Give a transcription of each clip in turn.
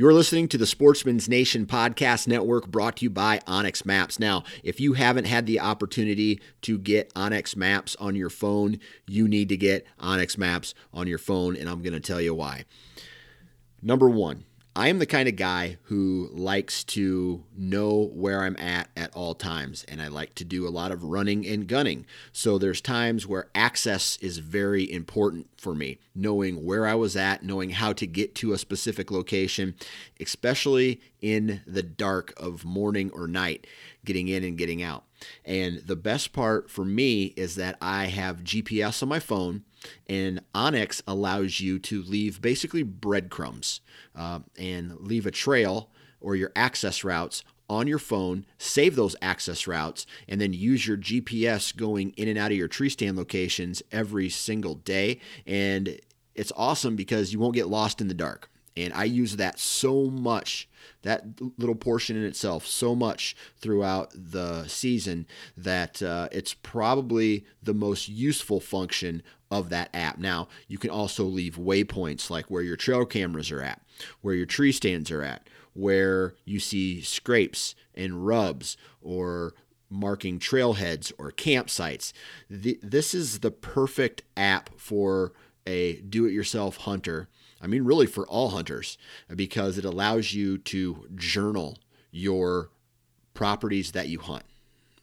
You're listening to the Sportsman's Nation Podcast Network brought to you by onX Maps. Now, if you haven't had the opportunity to get onX Maps on your phone, you need to get onX Maps on your phone, and I'm going to tell you why. Number one, I am the kind of guy who likes to know where I'm at at all times, and I like to do a lot of running and gunning. So there's times where access is very important for me, knowing where I was at, knowing how to get to a specific location, especially in the dark of morning or night, getting in and getting out. And the best part for me is that I have GPS on my phone and onX allows you to leave basically breadcrumbs uh, and leave a trail or your access routes on your phone, save those access routes, and then use your GPS going in and out of your tree stand locations every single day. And it's awesome because you won't get lost in the dark. And I use that so much, that little portion in itself, so much throughout the season that uh, it's probably the most useful function of that app. Now, you can also leave waypoints like where your trail cameras are at, where your tree stands are at, where you see scrapes and rubs or marking trailheads or campsites. The, this is the perfect app for a do it yourself hunter I mean, really for all hunters, because it allows you to journal your properties that you hunt,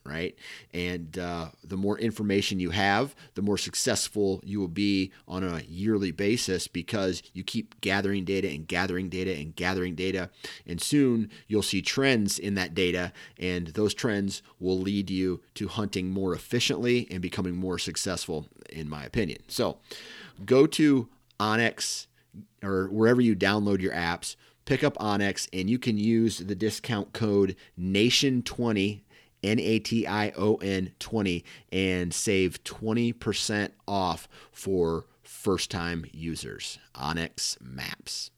right? And uh, the more information you have, the more successful you will be on a yearly basis because you keep gathering data and gathering data and gathering data. And soon you'll see trends in that data, and those trends will lead you to hunting more efficiently and becoming more successful, in my opinion. So go to onX or wherever you download your apps, pick up onX and you can use the discount code NATION20 N A T I O N 20 and save 20% off for first time users. onX Maps.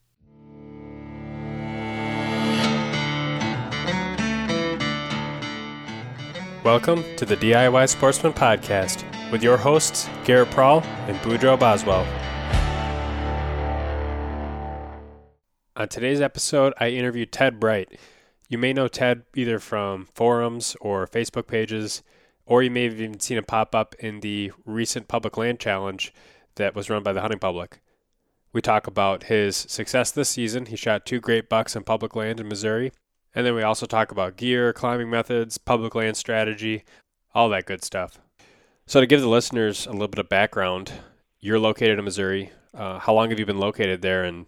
Welcome to the DIY Sportsman Podcast with your hosts, Garrett Prawl and Boudreaux Boswell. On today's episode, I interviewed Ted Bright. You may know Ted either from forums or Facebook pages, or you may have even seen him pop up in the recent Public Land Challenge that was run by the hunting public. We talk about his success this season. He shot two great bucks in public land in Missouri. And then we also talk about gear, climbing methods, public land strategy, all that good stuff. So, to give the listeners a little bit of background, you're located in Missouri. Uh, how long have you been located there, and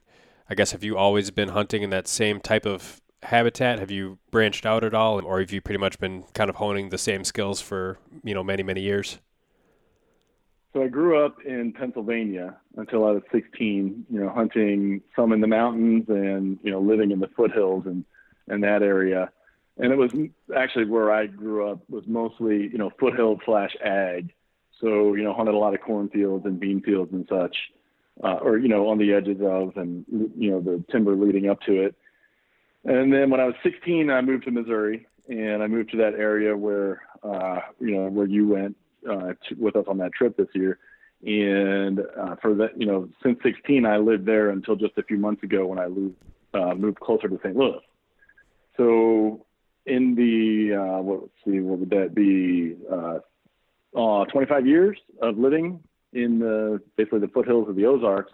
I guess have you always been hunting in that same type of habitat? Have you branched out at all, or have you pretty much been kind of honing the same skills for you know many many years? So I grew up in Pennsylvania until I was 16. You know, hunting some in the mountains and you know living in the foothills and and that area. And it was actually where I grew up was mostly you know foothill slash ag. So you know hunted a lot of cornfields and bean fields and such uh, or you know on the edges of, and you know the timber leading up to it. And then when I was 16, I moved to Missouri, and I moved to that area where uh, you know where you went uh, to, with us on that trip this year. And uh, for that, you know, since 16, I lived there until just a few months ago when I moved uh, moved closer to St. Louis. So in the uh, what let's see, what would that be? Uh, uh, 25 years of living in the basically the foothills of the Ozarks,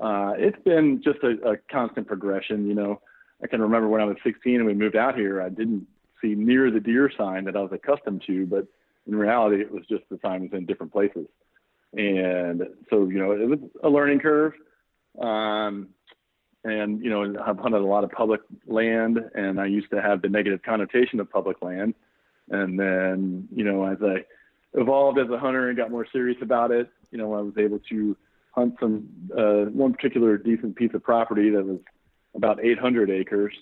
uh, it's been just a, a constant progression. You know, I can remember when I was 16 and we moved out here, I didn't see near the deer sign that I was accustomed to, but in reality, it was just the sign was in different places. And so, you know, it was a learning curve. Um, and, you know, I've hunted a lot of public land and I used to have the negative connotation of public land. And then, you know, as I evolved as a hunter and got more serious about it, you know, I was able to hunt some uh, one particular decent piece of property that was about 800 acres,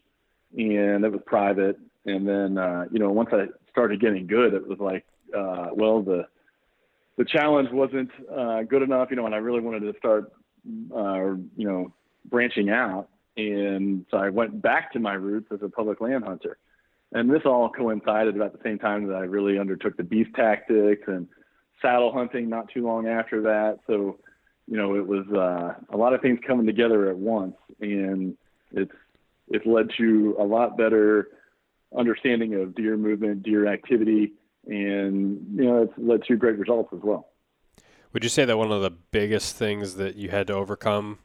and it was private. And then, uh, you know, once I started getting good, it was like, uh, well, the the challenge wasn't uh, good enough, you know, and I really wanted to start, uh, you know, branching out. And so I went back to my roots as a public land hunter. And this all coincided about the same time that I really undertook the Beast tactics and saddle hunting not too long after that. So, you know, it was uh, a lot of things coming together at once, and it's it's led to a lot better understanding of deer movement, deer activity, and you know, it's led to great results as well. Would you say that one of the biggest things that you had to overcome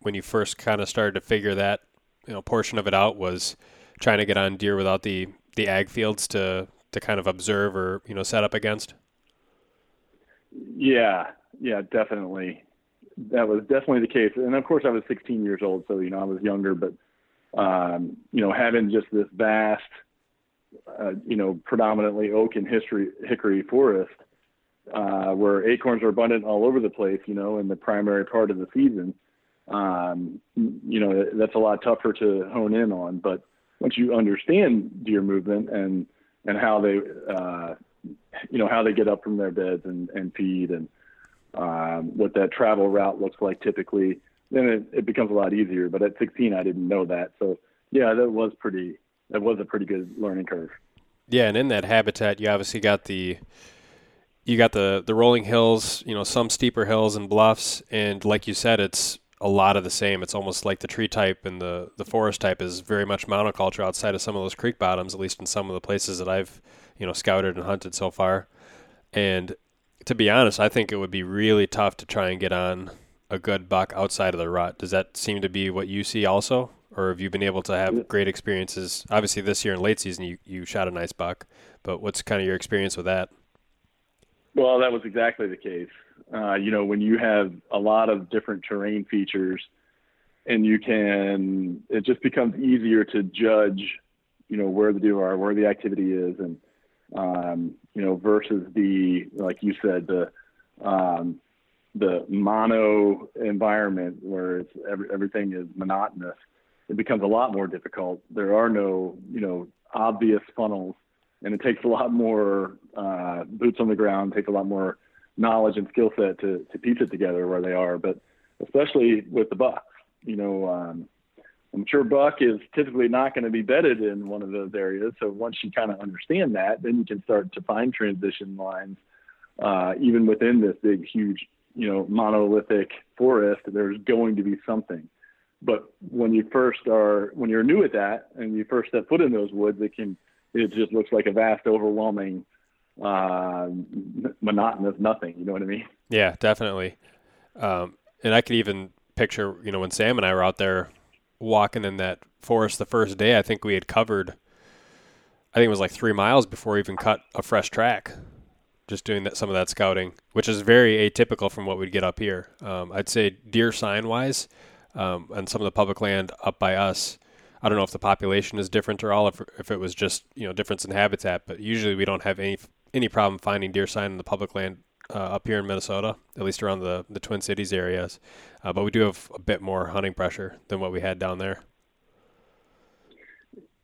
when you first kind of started to figure that you know portion of it out was trying to get on deer without the the ag fields to to kind of observe or you know set up against? Yeah, yeah, definitely. That was definitely the case, and of course, I was 16 years old, so you know I was younger, but um, you know having just this vast, uh, you know, predominantly oak and history, hickory forest, uh, where acorns are abundant all over the place, you know, in the primary part of the season. Um, you know, that's a lot tougher to hone in on, but once you understand deer movement and and how they uh, you know how they get up from their beds and, and feed and um, what that travel route looks like typically, then it, it becomes a lot easier. But at 16, I didn't know that, so yeah, that was pretty that was a pretty good learning curve. Yeah, and in that habitat, you obviously got the you got the the rolling hills, you know, some steeper hills and bluffs, and like you said, it's a lot of the same. It's almost like the tree type and the, the forest type is very much monoculture outside of some of those creek bottoms, at least in some of the places that I've, you know, scouted and hunted so far. And to be honest, I think it would be really tough to try and get on a good buck outside of the rut. Does that seem to be what you see also? Or have you been able to have great experiences? Obviously, this year in late season, you, you shot a nice buck, but what's kind of your experience with that? Well, that was exactly the case. Uh, you know, when you have a lot of different terrain features and you can, it just becomes easier to judge, you know, where the deer are, where the activity is, and, um, you know, versus the, like you said, the, um, the mono environment where it's every, everything is monotonous. It becomes a lot more difficult. There are no, you know, obvious funnels, and it takes a lot more uh, boots on the ground, takes a lot more knowledge and skill set to to piece it together where they are. But especially with the bucks, you know, um, I'm sure buck is typically not going to be bedded in one of those areas. So once you kind of understand that, then you can start to find transition lines, uh, even within this big, huge, you know, monolithic forest. There's going to be something. But when you first are, when you're new at that, and you first step foot in those woods, it can, it just looks like a vast, overwhelming uh, monotonous nothing. You know what I mean? Yeah, definitely. Um, and I could even picture, you know, when Sam and I were out there walking in that forest the first day, I think we had covered, I think it was like three miles before we even cut a fresh track. Just doing that, some of that scouting, which is very atypical from what we'd get up here. Um, I'd say deer sign wise, um, and some of the public land up by us, I don't know if the population is different or all, if, if it was just you know difference in habitat. But usually we don't have any any problem finding deer sign in the public land uh, up here in Minnesota, at least around the, the Twin Cities areas. Uh, but we do have a bit more hunting pressure than what we had down there.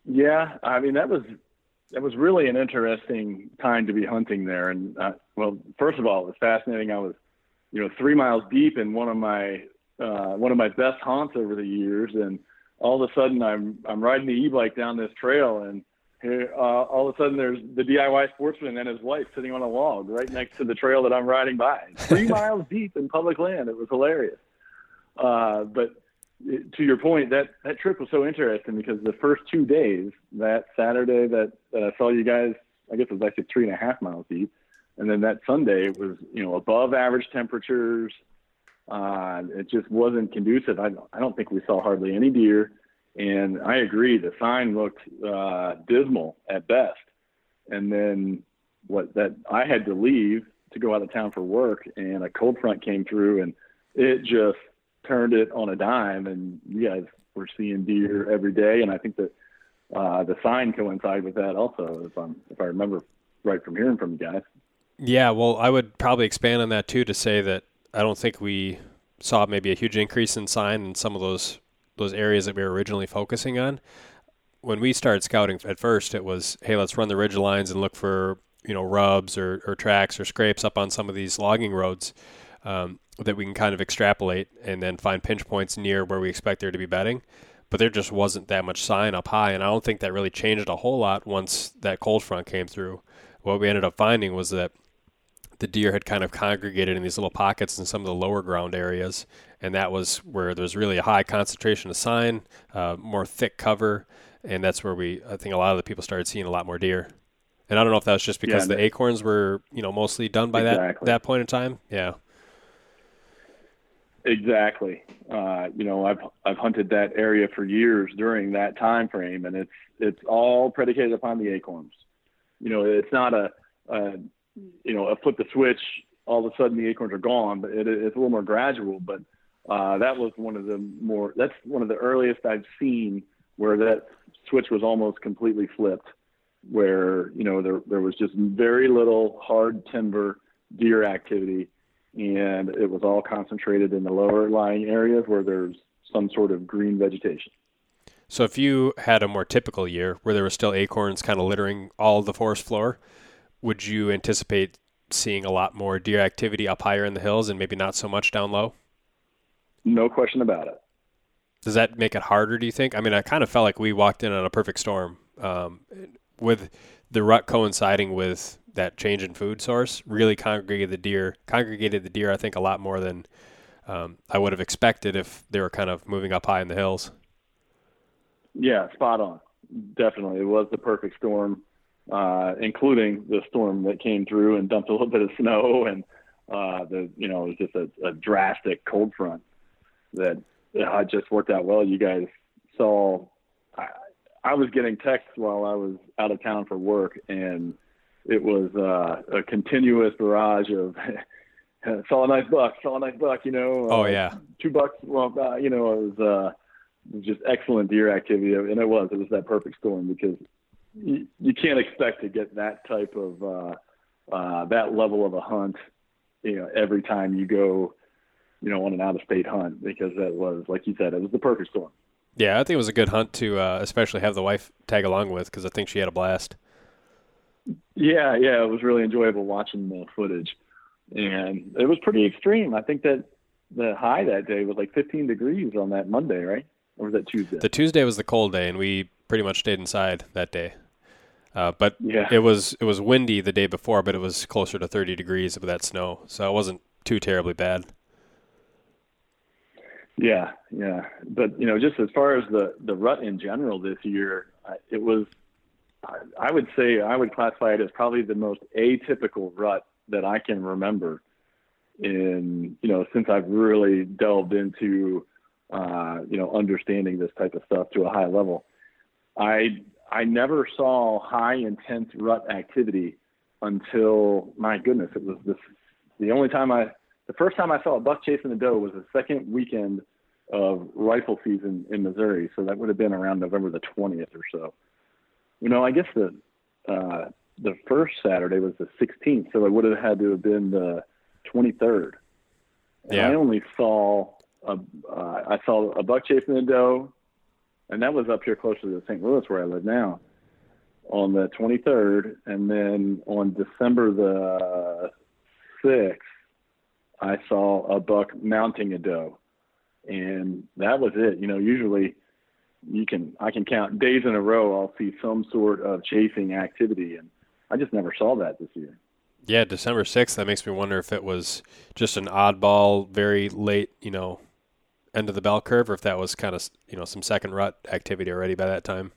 Yeah, I mean that was that was really an interesting time to be hunting there. And uh, well, first of all, it was fascinating. I was, you know, three miles deep in one of my uh, one of my best haunts over the years, and all of a sudden I'm I'm riding the e-bike down this trail and uh, all of a sudden there's the DIY sportsman and his wife sitting on a log right next to the trail that I'm riding by, three miles deep in public land. It was hilarious. Uh, but it, to your point, that that trip was so interesting because the first two days, that Saturday that, that I saw you guys, I guess it was actually three and a half miles deep, and then that Sunday it was you know above average temperatures. Uh, it just wasn't conducive. I, I don't think we saw hardly any deer. And I agree, the sign looked uh, dismal at best. And then what that I had to leave to go out of town for work, and a cold front came through, and it just turned it on a dime. And you guys were seeing deer every day, and I think that uh, the sign coincided with that also, if I'm if I remember right from hearing from you guys. Yeah, well, I would probably expand on that too to say that I don't think we saw maybe a huge increase in sign in some of those those areas that we were originally focusing on. When we started scouting at first, it was, hey, let's run the ridge lines and look for you know rubs or, or tracks or scrapes up on some of these logging roads um, that we can kind of extrapolate and then find pinch points near where we expect there to be bedding. But there just wasn't that much sign up high, and I don't think that really changed a whole lot once that cold front came through. What we ended up finding was that the deer had kind of congregated in these little pockets in some of the lower ground areas, and that was where there's really a high concentration of sign, uh, more thick cover, and that's where we I think a lot of the people started seeing a lot more deer. And I don't know if that was just because yeah, the acorns were you know mostly done by exactly. that that point in time. Yeah. Exactly. Uh, you know, I've I've hunted that area for years during that time frame, and it's it's all predicated upon the acorns. You know, it's not a, a you know flip the switch, all of a sudden the acorns are gone, but it, it's a little more gradual. But uh, that was one of the more that's one of the earliest I've seen where that switch was almost completely flipped, where you know there there was just very little hard timber deer activity and it was all concentrated in the lower lying areas where there's some sort of green vegetation. So if you had a more typical year where there were still acorns kind of littering all the forest floor, would you anticipate seeing a lot more deer activity up higher in the hills and maybe not so much down low? No question about it. Does that make it harder, do you think? I mean, I kind of felt like we walked in on a perfect storm um, with the rut coinciding with that change in food source really congregated the deer congregated the deer I think a lot more than um, I would have expected if they were kind of moving up high in the hills. Yeah, spot on. Definitely, it was the perfect storm, uh, including the storm that came through and dumped a little bit of snow, and uh, the you know it was just a, a drastic cold front that uh, just worked out well. You guys saw. I, I was getting texts while I was out of town for work, and it was uh, a continuous barrage of saw a nice buck, saw a nice buck, you know. Oh uh, yeah, two bucks. Well, uh, you know, it was, uh, it was just excellent deer activity, and it was. It was that perfect storm because you, you can't expect to get that type of uh, uh, that level of a hunt, you know, every time you go, you know, on an out-of-state hunt because that was, like you said, it was the perfect storm. Yeah, I think it was a good hunt to uh, especially have the wife tag along with because I think she had a blast. Yeah, yeah, it was really enjoyable watching the footage, and it was pretty extreme. I think that the high that day was like 15 degrees on that Monday, right? Or was that Tuesday? The Tuesday was the cold day, and we pretty much stayed inside that day. Uh, but yeah. it was it was windy the day before, but it was closer to 30 degrees with that snow, so it wasn't too terribly bad. Yeah, yeah, but you know, just as far as the the rut in general this year, it was I would say I would classify it as probably the most atypical rut that I can remember in you know since I've really delved into uh, you know understanding this type of stuff to a high level. I I never saw high intense rut activity until my goodness it was this the only time I the first time I saw a buck chasing a doe was the second weekend of rifle season in Missouri so that would have been around November the 20th or so you know, I guess the uh, the first Saturday was the 16th, so it would have had to have been the 23rd. And yeah. I only saw a, uh, I saw a buck chasing a doe, and that was up here closer to St. Louis where I live now, on the 23rd, and then on December the 6th, I saw a buck mounting a doe, and that was it. You know, usually you can I can count days in a row I'll see some sort of chasing activity and I just never saw that this year. Yeah, December 6th that makes me wonder if it was just an oddball very late, you know, end of the bell curve or if that was kind of, you know, some second rut activity already by that time.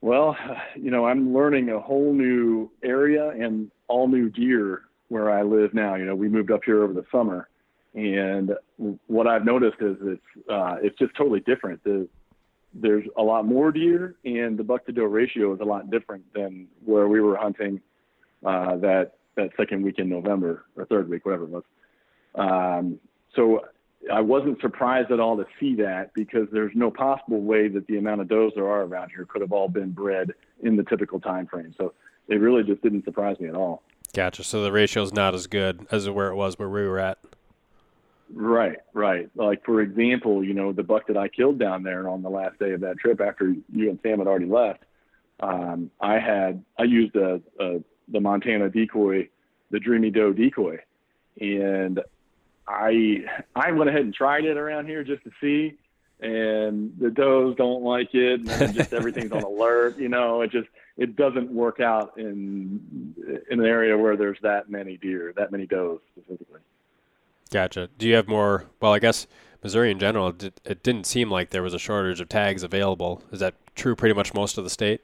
Well, you know, I'm learning a whole new area and all new deer where I live now. You know, we moved up here over the summer and what I've noticed is it's uh, it's just totally different. The, there's a lot more deer, and the buck to doe ratio is a lot different than where we were hunting uh, that that second week in November or third week, whatever it was. Um, so I wasn't surprised at all to see that because there's no possible way that the amount of does there are around here could have all been bred in the typical time frame. So it really just didn't surprise me at all. Gotcha. So the ratio is not as good as where it was where we were at. Right, right. Like for example, you know, the buck that I killed down there on the last day of that trip after you and Sam had already left, um, I had I used a, a the Montana decoy, the Dreamy Doe decoy, and I I went ahead and tried it around here just to see, and the does don't like it, and just everything's on alert. You know, it just it doesn't work out in in an area where there's that many deer, that many does specifically. Gotcha. Do you have more? Well, I guess Missouri in general, it didn't seem like there was a shortage of tags available. Is that true? Pretty much most of the state.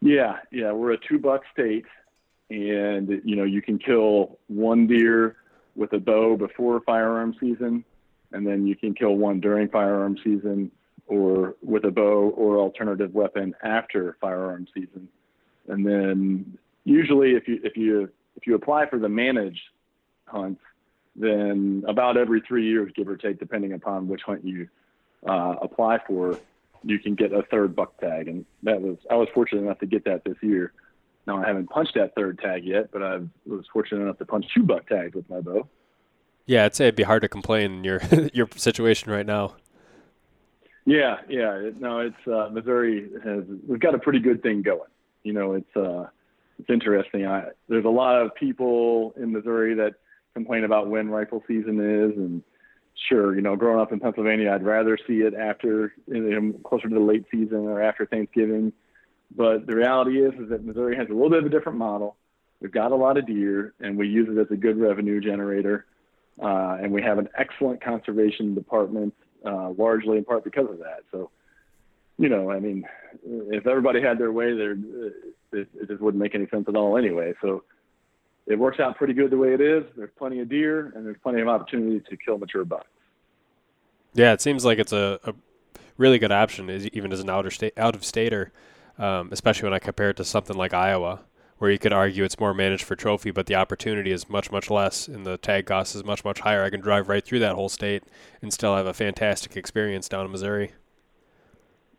Yeah, yeah, we're a two buck state, and you know you can kill one deer with a bow before firearm season, and then you can kill one during firearm season, or with a bow or alternative weapon after firearm season. And then usually, if you if you if you apply for the managed hunts, then about every three years, give or take, depending upon which hunt you uh, apply for, you can get a third buck tag. And that was I was fortunate enough to get that this year. Now I haven't punched that third tag yet, but I was fortunate enough to punch two buck tags with my bow. Yeah, I'd say it'd be hard to complain in your your situation right now. Yeah, yeah. No, it's uh, Missouri has we've got a pretty good thing going. You know, it's uh, it's interesting. I, there's a lot of people in Missouri that complain about when rifle season is, and sure, you know, growing up in Pennsylvania, I'd rather see it after you know, closer to the late season or after Thanksgiving. But the reality is, is that Missouri has a little bit of a different model. We've got a lot of deer, and we use it as a good revenue generator. Uh, and we have an excellent conservation department, uh, largely in part because of that. So, you know, I mean, if everybody had their way, there it, it just wouldn't make any sense at all anyway. So, it works out pretty good the way it is. There's plenty of deer, and there's plenty of opportunity to kill mature bucks. Yeah, it seems like it's a, a really good option, even as an outer state out of stater, um, especially when I compare it to something like Iowa where you could argue it's more managed for trophy, but the opportunity is much, much less, and the tag cost is much, much higher. I can drive right through that whole state and still have a fantastic experience down in Missouri.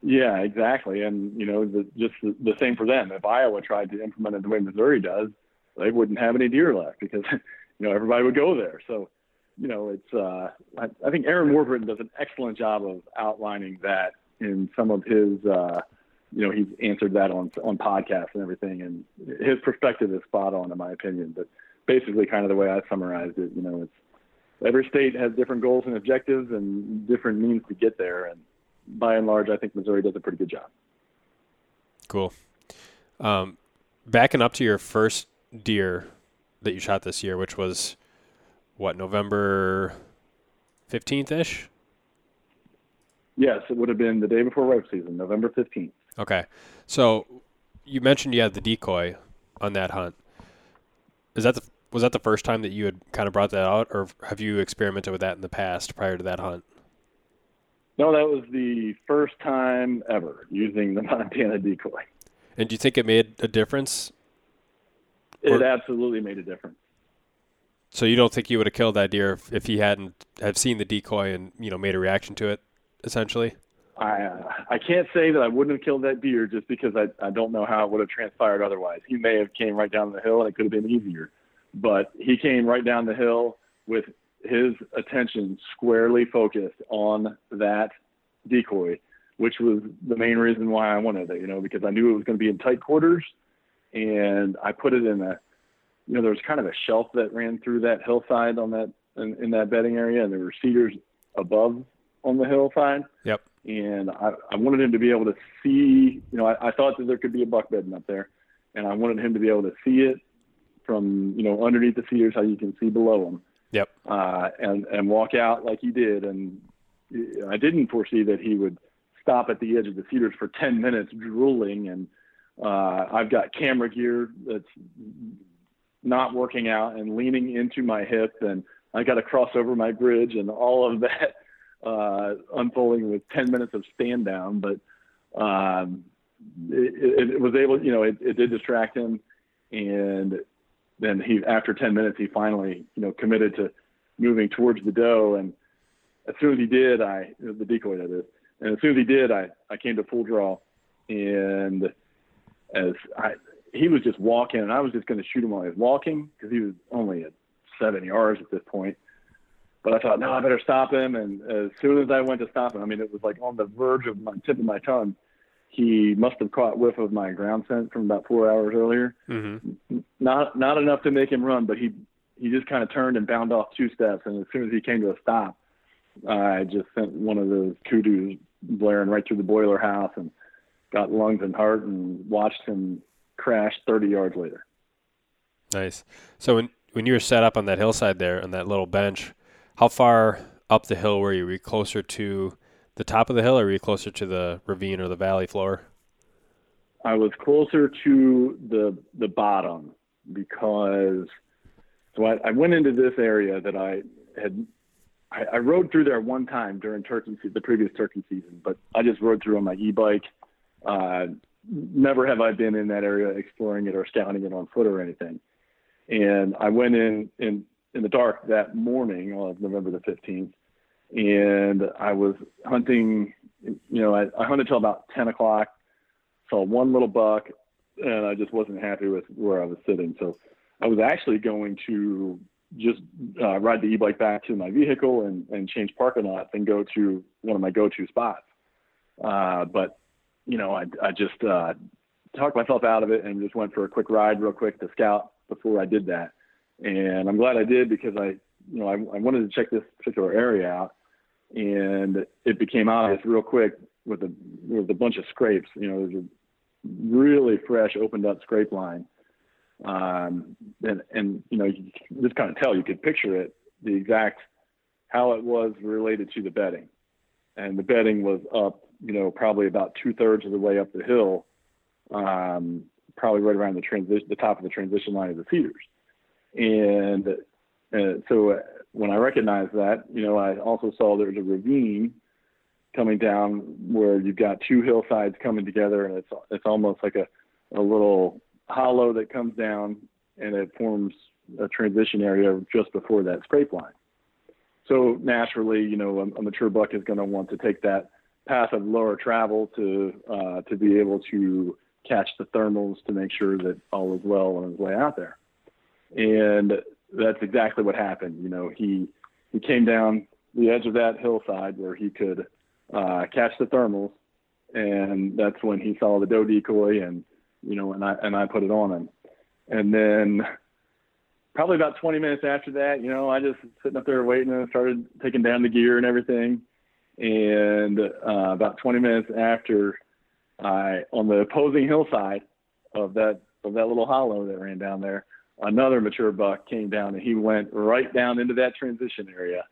Yeah, exactly, and you know, the, just the, the same for them. If Iowa tried to implement it the way Missouri does, they wouldn't have any deer left because you know everybody would go there. So, you know, it's uh, I, I think Aaron Warbritton does an excellent job of outlining that in some of his. Uh, you know, he's answered that on on podcasts and everything, and his perspective is spot on in my opinion. But basically, kind of the way I summarized it, you know, it's every state has different goals and objectives and different means to get there, and by and large, I think Missouri does a pretty good job. Cool. Um, backing up to your first deer that you shot this year, which was what November fifteenth ish. Yes, it would have been the day before rifle season, November fifteenth. Okay. So you mentioned you had the decoy on that hunt. Is that the was that the first time that you had kind of brought that out, or have you experimented with that in the past prior to that hunt? No, that was the first time ever using the Montana decoy. And do you think it made a difference? It or, absolutely made a difference. So you don't think you would have killed that deer if, if he hadn't have seen the decoy and you know made a reaction to it, essentially? I uh, I can't say that I wouldn't have killed that deer just because I I don't know how it would have transpired otherwise. He may have came right down the hill and it could have been easier, but he came right down the hill with his attention squarely focused on that decoy, which was the main reason why I wanted it. You know, because I knew it was going to be in tight quarters, and I put it in a you know there was kind of a shelf that ran through that hillside on that in, in that bedding area, and there were cedars above on the hillside. Yep and I, I wanted him to be able to see. You know, I, I thought that there could be a buck bedding up there, and I wanted him to be able to see it from you know underneath the cedars, how you can see below him. Yep. Uh, and and walk out like he did, and I didn't foresee that he would stop at the edge of the cedars for 10 minutes drooling and uh, I've got camera gear that's not working out and leaning into my hip and I got to cross over my bridge and all of that uh, unfolding with 10 minutes of stand down, but um, it, it, was able, you know, it, it did distract him. And then he, after 10 minutes, he finally, you know, committed to moving towards the doe. And as soon as he did, I, the decoy that is, and as soon as he did, I, I came to full draw. And as I, he was just walking, and I was just going to shoot him while he was walking because he was only at seven yards at this point. But I thought, no, I better stop him. And as soon as I went to stop him, I mean, it was like on the verge of my tip of my tongue. He must have caught whiff of my ground scent from about four hours earlier. Mm-hmm. Not not enough to make him run, but he he just kind of turned and bound off two steps. And as soon as he came to a stop, I just sent one of those kudus blaring right through the boiler house and got lungs and heart and watched him crash 30 yards later. Nice. So when when you were set up on that hillside there on that little bench, how far up the hill were you? Were you closer to the top of the hill, or were you closer to the ravine or the valley floor? I was closer to the the bottom because so I, I went into this area that I had I, I rode through there one time during turkey the previous turkey season, but I just rode through on my e-bike. Uh, never have I been in that area exploring it or scouting it on foot or anything. And I went in in in the dark that morning of November the 15th, and I was hunting. You know, I, I hunted till about 10 o'clock. Saw one little buck, and I just wasn't happy with where I was sitting. So I was actually going to just uh, ride the e-bike back to my vehicle and, and change parking lots and go to one of my go-to spots. Uh, but you know, I, I just uh, talked myself out of it and just went for a quick ride real quick to scout before I did that. And I'm glad I did because I, you know, I, I wanted to check this particular area out and it became obvious real quick with a, with a bunch of scrapes, you know, there's a really fresh opened up scrape line um, and, and, you know, you just kind of tell, you could picture it, the exact, how it was related to the bedding. And the bedding was up, you know, probably about two thirds of the way up the hill, um, probably right around the transition, the top of the transition line of the cedars. And uh, so uh, when I recognized that, you know, I also saw there's a ravine coming down where you've got two hillsides coming together, and it's it's almost like a a little hollow that comes down and it forms a transition area just before that scrape line. So naturally, you know, a, a mature buck is going to want to take that path of lower travel to uh, to be able to catch the thermals to make sure that all is well on his way out there. And that's exactly what happened. You know, he he came down the edge of that hillside where he could uh, catch the thermals, and that's when he saw the doe decoy and you know, and I and I put it on him. And then probably about 20 minutes after that, you know, I just sitting up there waiting and started taking down the gear and everything. And uh, about 20 minutes after, I on the opposing hillside of that of that little hollow that ran down there, another mature buck came down and he went right down into that transition area.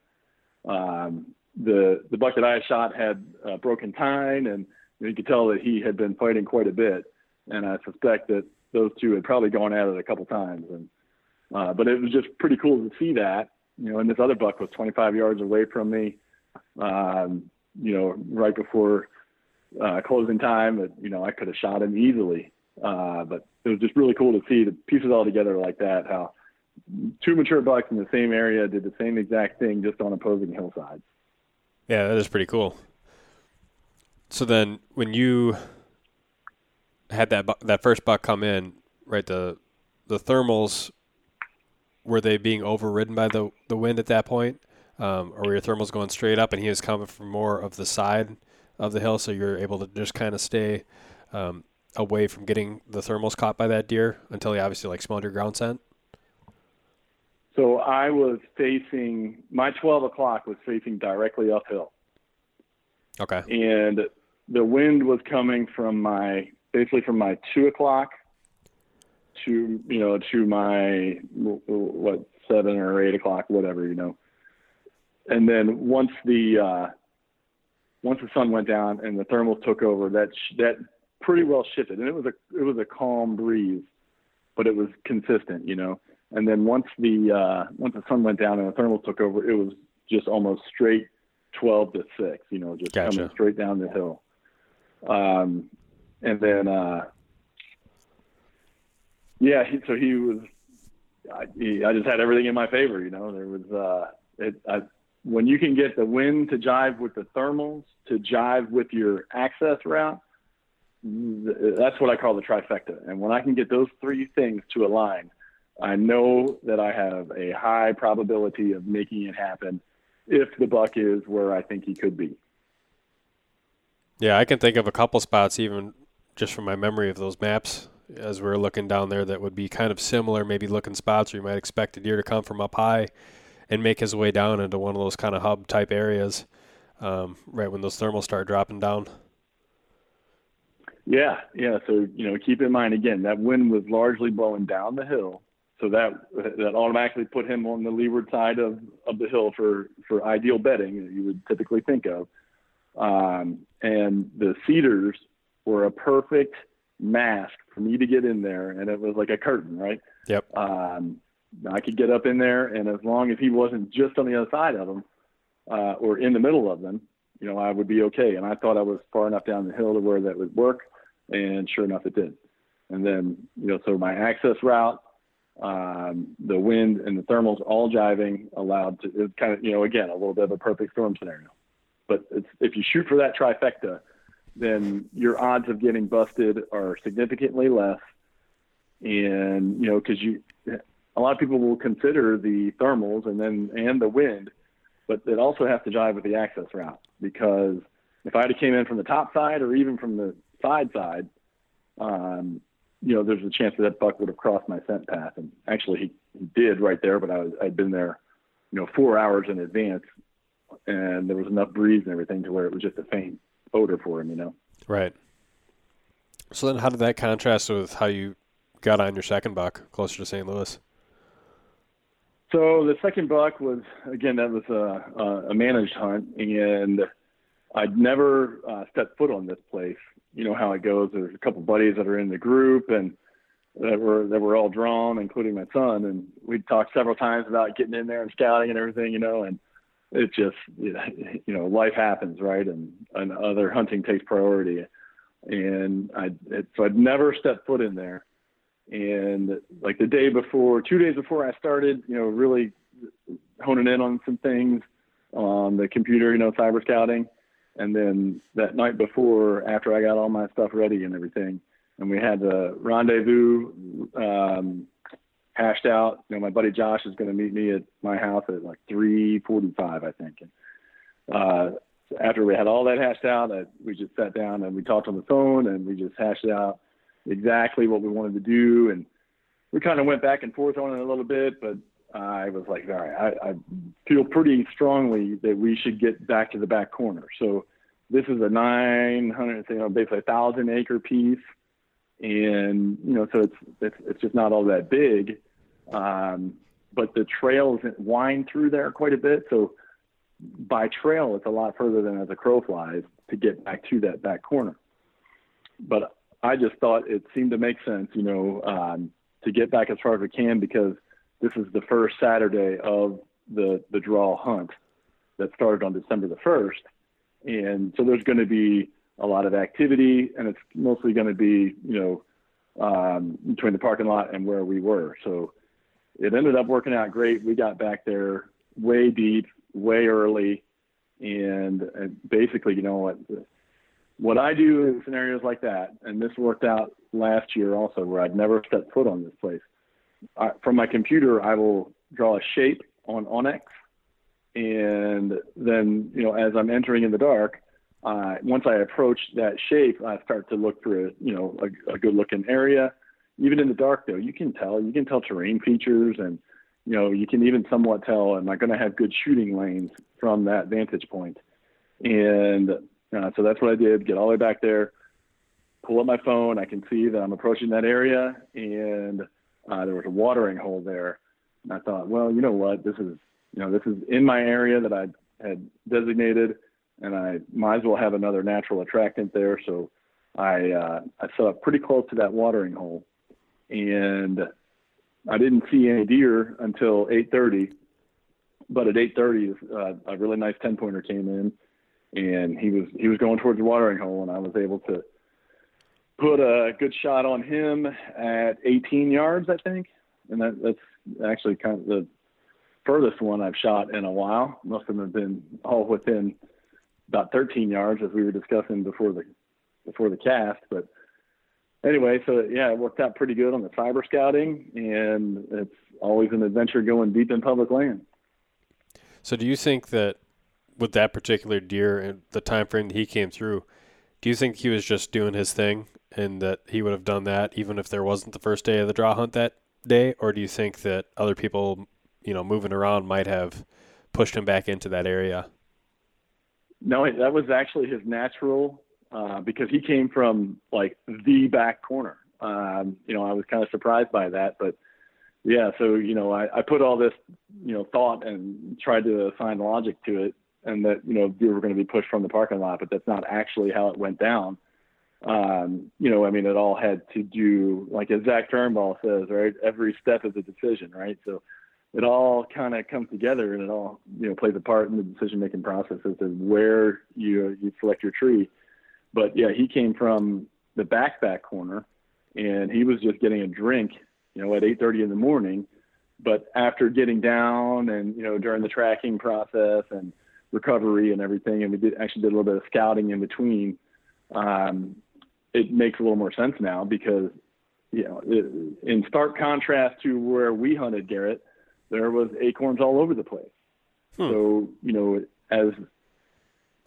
Um, the the buck that I shot had a broken tine, and you could tell that he had been fighting quite a bit and I suspect that those two had probably gone at it a couple times. And uh, but it was just pretty cool to see that, you know. And this other buck was 25 yards away from me, um, you know, right before uh, closing time. That you know I could have shot him easily, uh, but it was just really cool to see the pieces all together like that. How two mature bucks in the same area did the same exact thing just on opposing hillsides. Yeah, that is pretty cool. So then, when you had that bu- that first buck come in, right? The the thermals were they being overridden by the the wind at that point, um, or were your thermals going straight up and he was coming from more of the side of the hill, so you're able to just kind of stay um, away from getting the thermals caught by that deer until he obviously like smelled your ground scent. So I was facing my 12 o'clock was facing directly uphill. Okay. And the wind was coming from my basically from my two o'clock to you know to my what seven or eight o'clock, whatever you know. And then once the uh, once the sun went down and the thermals took over, that sh- that pretty well shifted, and it was a it was a calm breeze, but it was consistent, you know. And then once the uh, once the sun went down and the thermals took over, it was just almost straight twelve to six, you know, just gotcha. coming straight down the hill. Um, and then uh, yeah, he, so he was. I, he, I just had everything in my favor, you know. There was uh, it, I, when you can get the wind to jive with the thermals to jive with your access route. That's what I call the trifecta. And when I can get those three things to align, I know that I have a high probability of making it happen if the buck is where I think he could be. Yeah, I can think of a couple spots even just from my memory of those maps as we are looking down there that would be kind of similar, maybe looking spots where you might expect a deer to come from up high and make his way down into one of those kind of hub type areas um, right when those thermals start dropping down. Yeah, yeah. So you know, keep in mind again that wind was largely blowing down the hill, so that that automatically put him on the leeward side of, of the hill for for ideal bedding that you would typically think of. Um, and the cedars were a perfect mask for me to get in there, and it was like a curtain, right? Yep. Um, I could get up in there, and as long as he wasn't just on the other side of them uh, or in the middle of them, you know, I would be okay. And I thought I was far enough down the hill to where that would work, and sure enough, it did. And then, you know, so my access route, um, the wind and the thermals all jiving allowed to, it's kind of, you know, again, a little bit of a perfect storm scenario. But if you shoot for that trifecta, then your odds of getting busted are significantly less. And, you know, because you, a lot of people will consider the thermals and then and the wind, but it also has to jive with the access route because if I had came in from the top side or even from the side side, um, you know, there's a chance that that buck would have crossed my scent path, and actually he, did right there. But I was I'd been there, you know, four hours in advance, and there was enough breeze and everything to where it was just a faint odor for him, you know. Right. So then, how did that contrast with how you got on your second buck closer to St. Louis? So the second buck was again that was a, a managed hunt, and I'd never uh, stepped foot on this place. You know how it goes. There's a couple buddies that are in the group, and that were that were all drawn, including my son. And we talked several times about getting in there and scouting and everything, you know. And it just you know life happens, right? And and other hunting takes priority. And I it, so I'd never stepped foot in there and like the day before, two days before I started, you know, really honing in on some things on the computer, you know, cyber scouting. And then that night before, after I got all my stuff ready and everything, and we had the rendezvous um, hashed out. You know, my buddy Josh is going to meet me at my house at like 3:45, I think. And uh, after we had all that hashed out, I, we just sat down and we talked on the phone and we just hashed out exactly what we wanted to do, and we kind of went back and forth on it a little bit. But I was like, all right, I, I feel pretty strongly that we should get back to the back corner. So this is a 900, you know, basically a thousand acre piece, and you know, so it's it's it's just not all that big. Um, but the trails wind through there quite a bit, so by trail it's a lot further than as a crow flies to get back to that back corner. But I just thought it seemed to make sense, you know, um, to get back as far as we can because this is the first Saturday of the the draw hunt that started on December the first, and so there's going to be a lot of activity, and it's mostly going to be, you know, um, between the parking lot and where we were. So it ended up working out great. We got back there way deep, way early, and, and basically, you know what what I do in scenarios like that, and this worked out last year also, where I'd never stepped foot on this place. I, from my computer, I will draw a shape on onX, and then you know as I'm entering in the dark, uh, once I approach that shape, I start to look for a you know a, a good looking area. Even in the dark, though, you can tell you can tell terrain features, and you know you can even somewhat tell am I going to have good shooting lanes from that vantage point. And uh, so that's what I did. Get all the way back there, pull up my phone. I can see that I'm approaching that area, and uh, there was a watering hole there. And I thought, well, you know what? This is you know this is in my area that I had designated, and I might as well have another natural attractant there. So I uh, I set up pretty close to that watering hole, and I didn't see any deer until 8:30. But at 8:30, uh, a really nice 10 pointer came in and he was he was going towards the watering hole, and I was able to put a good shot on him at 18 yards, I think, and that, that's actually kind of the furthest one I've shot in a while. Most of them have been all within about 13 yards, as we were discussing before the before the cast. But anyway, so yeah, it worked out pretty good on the cyber scouting, and it's always an adventure going deep in public land. So, do you think that with that particular deer and the time frame that he came through, do you think he was just doing his thing and that he would have done that even if there wasn't the first day of the draw hunt that day, or do you think that other people you know, moving around might have pushed him back into that area. No, that was actually his natural uh, because he came from like the back corner. Um, you know, I was kind of surprised by that, but yeah, so you know, I, I put all this, you know, thought and tried to assign logic to it, and that you know we were going to be pushed from the parking lot, but that's not actually how it went down. Um, you know, I mean, it all had to do, like as Zach Turnbull says, right? Every step is a decision, right? So it all kind of comes together, and it all you know plays a part in the decision-making process as to where you you select your tree. But yeah, he came from the back back corner, and he was just getting a drink you know, at 8:30 in the morning. But after getting down and you know during the tracking process and recovery and everything, and we did actually did a little bit of scouting in between. Um, it makes a little more sense now because you know, it, in stark contrast to where we hunted Garrett, there was acorns all over the place. Hmm. So you know, as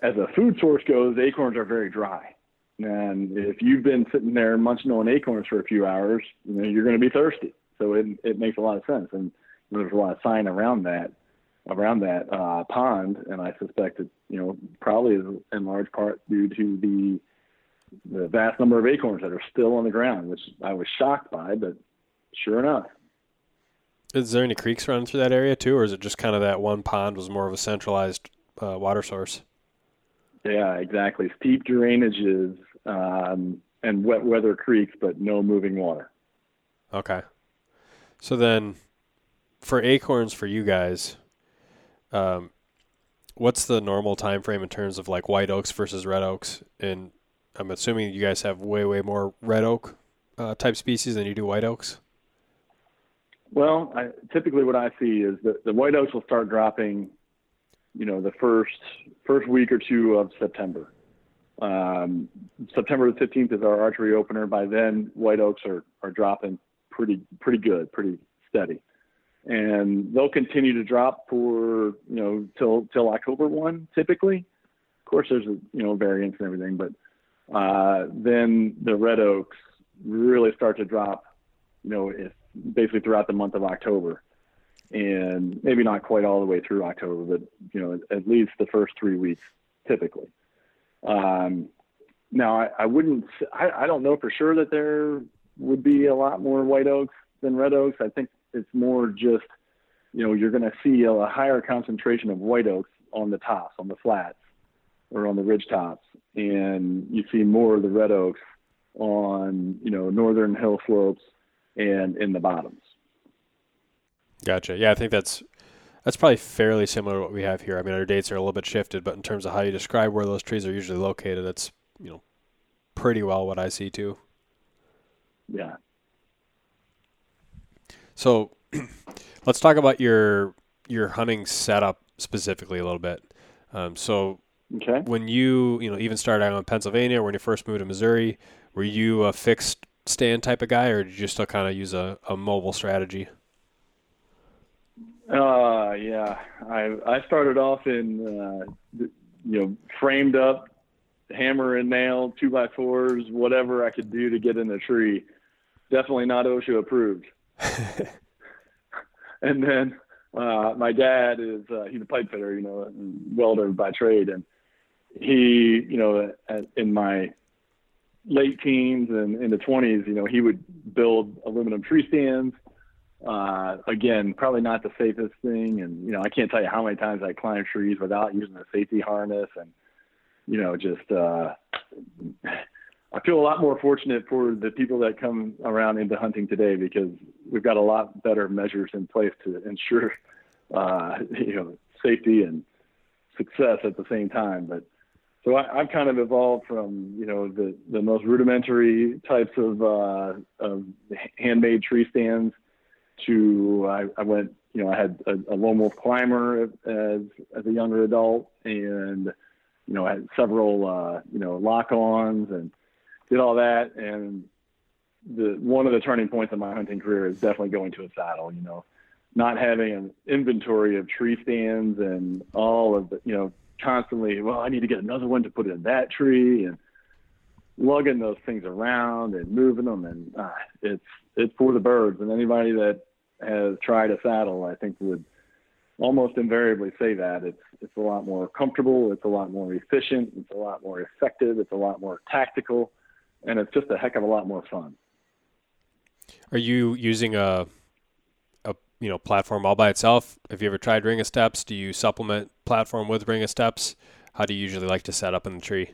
as a food source goes, acorns are very dry. And if you've been sitting there munching on acorns for a few hours, you know, you're going to be thirsty. So it, it makes a lot of sense. And there's a lot of sign around that, around that uh, pond. And I suspect it, you know, probably is in large part due to the, the vast number of acorns that are still on the ground, which I was shocked by, but sure enough. Is there any creeks running through that area too, or is it just kind of that one pond was more of a centralized uh, water source? Yeah, exactly. Steep drainages um, and wet weather creeks, but no moving water. Okay. So then, for acorns for you guys, um, what's the normal time frame in terms of like white oaks versus red oaks? And I'm assuming you guys have way way more red oak uh, type species than you do white oaks. Well, I, typically what I see is that the white oaks will start dropping, you know, the first first week or two of September. Um, September the 15th is our archery opener. By then, white oaks are, are dropping pretty pretty good, pretty steady, and they'll continue to drop for you know till till October one typically. Of course, there's a you know variance and everything, but uh, then the red oaks really start to drop. You know, if, basically throughout the month of October, and maybe not quite all the way through October, but you know at least the first three weeks typically. Um, now, I, I wouldn't, I, I don't know for sure that there would be a lot more white oaks than red oaks. I think it's more just, you know, you're going to see a, a higher concentration of white oaks on the tops, on the flats, or on the ridge tops, and you see more of the red oaks on, you know, northern hill slopes and in the bottoms. Gotcha. Yeah, I think that's that's probably fairly similar to what we have here. I mean, our dates are a little bit shifted, but in terms of how you describe where those trees are usually located, that's you know pretty well what I see too. Yeah. So, let's talk about your your hunting setup specifically a little bit. Um, so, okay. when you you know even started out in Pennsylvania, when you first moved to Missouri, were you a fixed stand type of guy, or did you still kind of use a, a mobile strategy? Uh, yeah. I I started off in uh, you know framed up, hammer and nail, two by fours, whatever I could do to get in the tree. Definitely not OSHA approved. and then uh, my dad is uh, he's a pipe fitter, you know, welder by trade, and he, you know, in my late teens and in the 20s, you know, he would build aluminum tree stands uh, again, probably not the safest thing. And, you know, I can't tell you how many times I climbed trees without using a safety harness and, you know, just, uh, I feel a lot more fortunate for the people that come around into hunting today because we've got a lot better measures in place to ensure, uh, you know, safety and success at the same time. But so I, have kind of evolved from, you know, the, the most rudimentary types of, uh, of handmade tree stands to I, I went you know I had a, a lone wolf climber as as a younger adult and you know I had several uh, you know lock-ons and did all that. And the one of the turning points in my hunting career is definitely going to a saddle you know not having an inventory of tree stands and all of the you know constantly well I need to get another one to put in that tree and lugging those things around and moving them and uh, it's it's for the birds and anybody that has tried a saddle, I think would almost invariably say that it's it's a lot more comfortable, it's a lot more efficient, it's a lot more effective, it's a lot more tactical, and it's just a heck of a lot more fun. Are you using a a you know platform all by itself? Have you ever tried Ring of Steel? Do you supplement platform with Ring of Steel? How do you usually like to set up in the tree?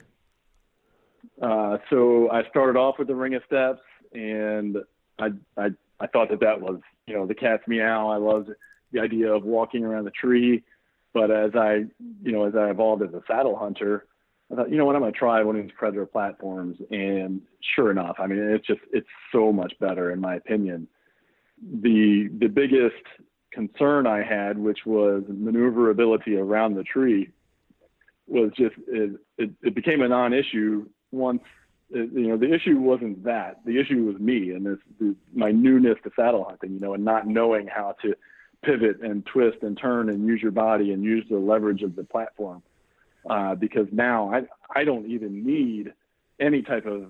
Uh, so I started off with the Ring of Steel, and I, I I thought that that was you know the cat's meow. I loved the idea of walking around the tree, but as I you know as I evolved as a saddle hunter, I thought you know what I'm going to try one of these predator platforms, and sure enough, I mean it's just it's so much better in my opinion. The the biggest concern I had, which was maneuverability around the tree, was just it, it, it became a non-issue once you know the issue wasn't that. The issue was me and this, this my newness to saddle hunting you know and not knowing how to pivot and twist and turn and use your body and use the leverage of the platform. Uh, because now I I don't even need any type of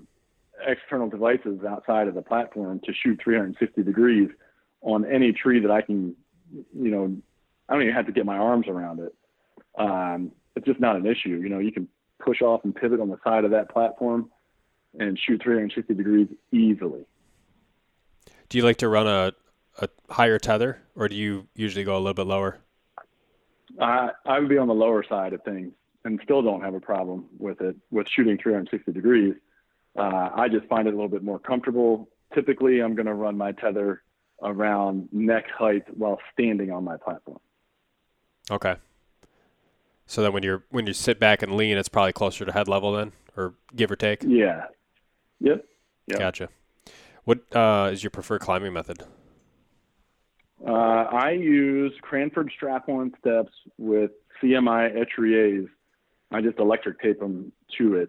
external devices outside of the platform to shoot 360 degrees on any tree that I can you know I don't even have to get my arms around it um, it's just not an issue you know you can push off and pivot on the side of that platform and shoot 360 degrees easily. Do you like to run a, a higher tether or do you usually go a little bit lower? I, I would be on the lower side of things and still don't have a problem with it, with shooting 360 degrees. Uh, I just find it a little bit more comfortable. Typically, I'm going to run my tether around neck height while standing on my platform. Okay. So then when you're when you sit back and lean, it's probably closer to head level then, or give or take. Yeah. Yep. yep. Gotcha. What uh, is your preferred climbing method? Uh, I use Cranford strap-on steps with CMI Etriers. I just electric tape them to it,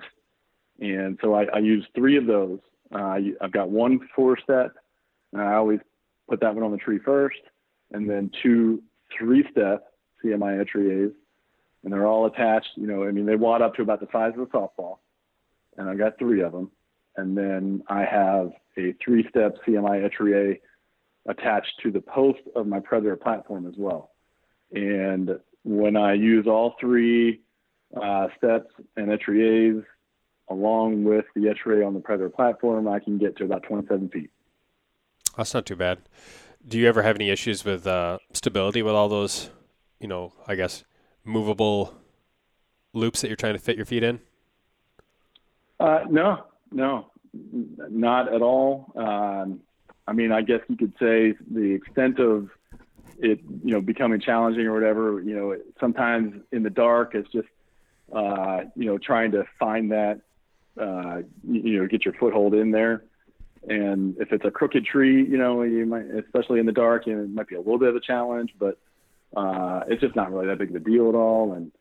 and so I, I use three of those. Uh, I've got one four step, and I always put that one on the tree first, and then two three step CMI Etriers and they're all attached. You know, I mean, they wad up to about the size of a softball, and I've got three of them. And then I have a three-step CMI Etrier attached to the post of my Predator platform as well. And when I use all three uh, steps and Etriers along with the Etrier on the Predator platform, I can get to about 27 feet. That's not too bad. Do you ever have any issues with uh, stability with all those, you know, I guess movable loops that you're trying to fit your feet in? Uh, no, no, not at all. Um, I mean, I guess you could say the extent of it, you know, becoming challenging or whatever. You know, sometimes in the dark, it's just, uh, you know, trying to find that, uh, you know, get your foothold in there. And if it's a crooked tree, you know, you might, especially in the dark, you know, it might be a little bit of a challenge. But uh, it's just not really that big of a deal at all. And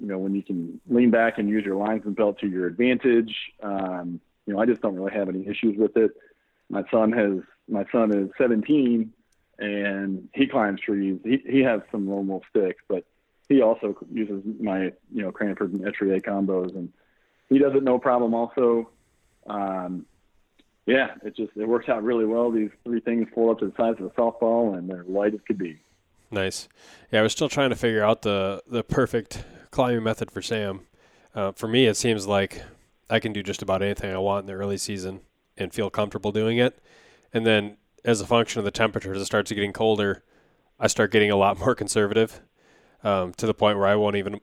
you know, when you can lean back and use your linesman belt to your advantage, um, you know, I just don't really have any issues with it. My son has my son is 17 and he climbs trees. He he has some normal sticks, but he also uses my you know Cranford and Etrier combos, and he does it no problem. Also, um, yeah, it just it works out really well. These three things pull up to the size of a softball, and they're light as could be. Nice. Yeah, I was still trying to figure out the the perfect climbing method for Sam. Uh, for me, it seems like I can do just about anything I want in the early season and feel comfortable doing it. And then, as a function of the temperature, as it starts getting colder, I start getting a lot more conservative um, to the point where I won't even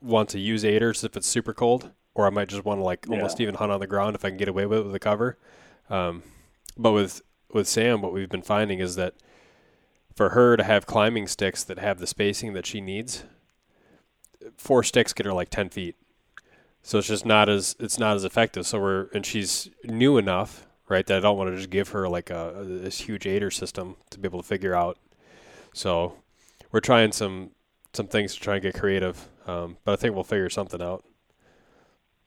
want to use aiders if it's super cold, or I might just want to like yeah. almost even hunt on the ground if I can get away with it with a cover. Um, but with with Sam, what we've been finding is that for her to have climbing sticks that have the spacing that she needs, four sticks get her like ten feet. So it's just not as it's not as effective. So we're and she's new enough, right? That I don't want to just give her like a, a this huge aider system to be able to figure out. So we're trying some some things to try and get creative, um, but I think we'll figure something out.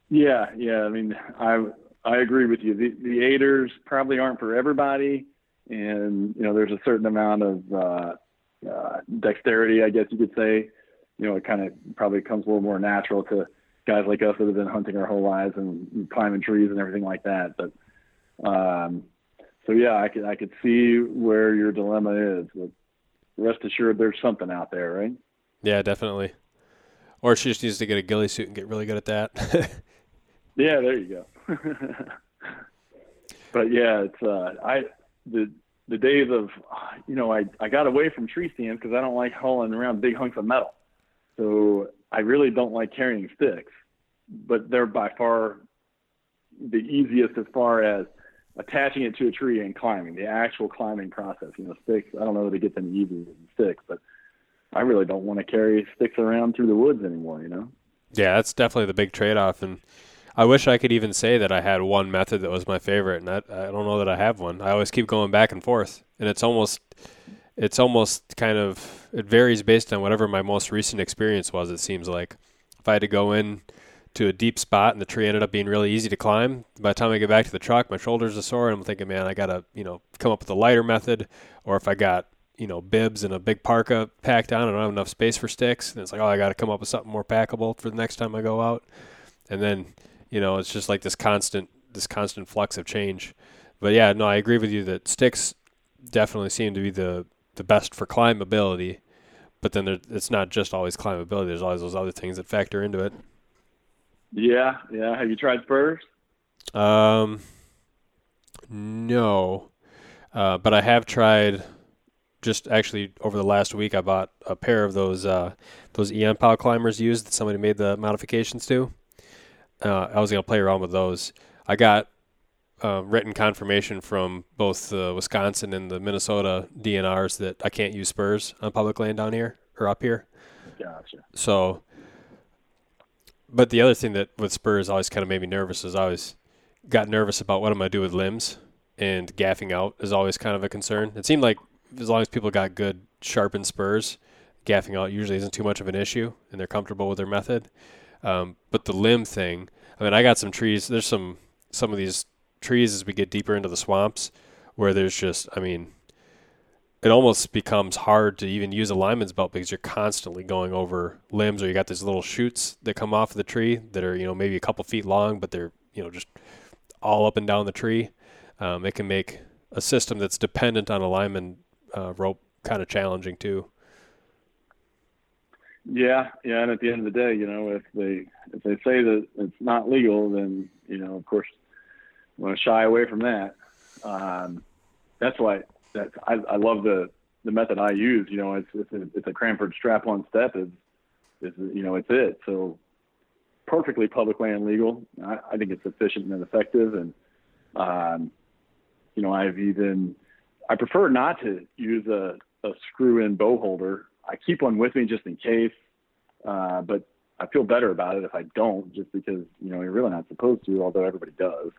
Yeah, yeah. I mean, I I agree with you. The the aiders probably aren't for everybody and you know there's a certain amount of uh, uh, dexterity, I guess you could say. You know, it kind of probably comes a little more natural to guys like us that have been hunting our whole lives and climbing trees and everything like that. But um, so yeah, I could I could see where your dilemma is. But rest assured, there's something out there, right? Yeah, definitely. Or she just needs to get a ghillie suit and get really good at that. yeah, there you go. but yeah, it's uh, I the the days of you know I I got away from tree stands because I don't like hauling around big hunks of metal. So I really don't like carrying sticks, but they're by far the easiest as far as attaching it to a tree and climbing, the actual climbing process. You know, sticks, I don't know it gets any easier than sticks, but I really don't want to carry sticks around through the woods anymore, you know? Yeah, that's definitely the big trade off. And I wish I could even say that I had one method that was my favorite, and I, I don't know that I have one. I always keep going back and forth, and it's almost it's almost kind of it varies based on whatever my most recent experience was. It seems like if I had to go in to a deep spot and the tree ended up being really easy to climb, by the time I get back to the truck, my shoulders are sore, and I'm thinking, man, I gotta you know come up with a lighter method, or if I got you know bibs and a big parka packed on, and I don't have enough space for sticks, and it's like, oh, I got to come up with something more packable for the next time I go out, and then you know, it's just like this constant this constant flux of change. But yeah, no, I agree with you that sticks definitely seem to be the the best for climbability. But then there, it's not just always climbability. There's always those other things that factor into it. Yeah, yeah. Have you tried spurs? Um, no, uh, but I have tried. Just actually over the last week, I bought a pair of those uh, those EMPOW climbers used that somebody made the modifications to uh, I was going to play around with those. I got uh, written confirmation from both the Wisconsin and the Minnesota DNRs that I can't use spurs on public land down here or up here. Gotcha. So, but the other thing that with spurs always kind of made me nervous is I always got nervous about what I'm going to do with limbs, and gaffing out is always kind of a concern. It seemed like as long as people got good sharpened spurs, gaffing out usually isn't too much of an issue, and they're comfortable with their method. Um, but the limb thing, I mean, I got some trees. There's some some of these trees as we get deeper into the swamps where there's just, I mean, it almost becomes hard to even use a lineman's belt because you're constantly going over limbs, or you got these little shoots that come off of the tree that are, you know, maybe a couple feet long, but they're, you know, just all up and down the tree. Um, it can make a system that's dependent on a lineman uh, rope kind of challenging too. Yeah, yeah, and at the end of the day, you know, if they if they say that it's not legal, then you know, of course, we want to shy away from that. Um, that's why that I, I love the the method I use. You know, it's it's a, it's a Cranford strap-on step. Is is you know, it's it. So perfectly public land legal. I, I think it's efficient and effective, and um, you know, I've even I prefer not to use a, a screw-in bow holder I keep one with me just in case. Uh, but I feel better about it if I don't, just because you know you're really not supposed to, although everybody does.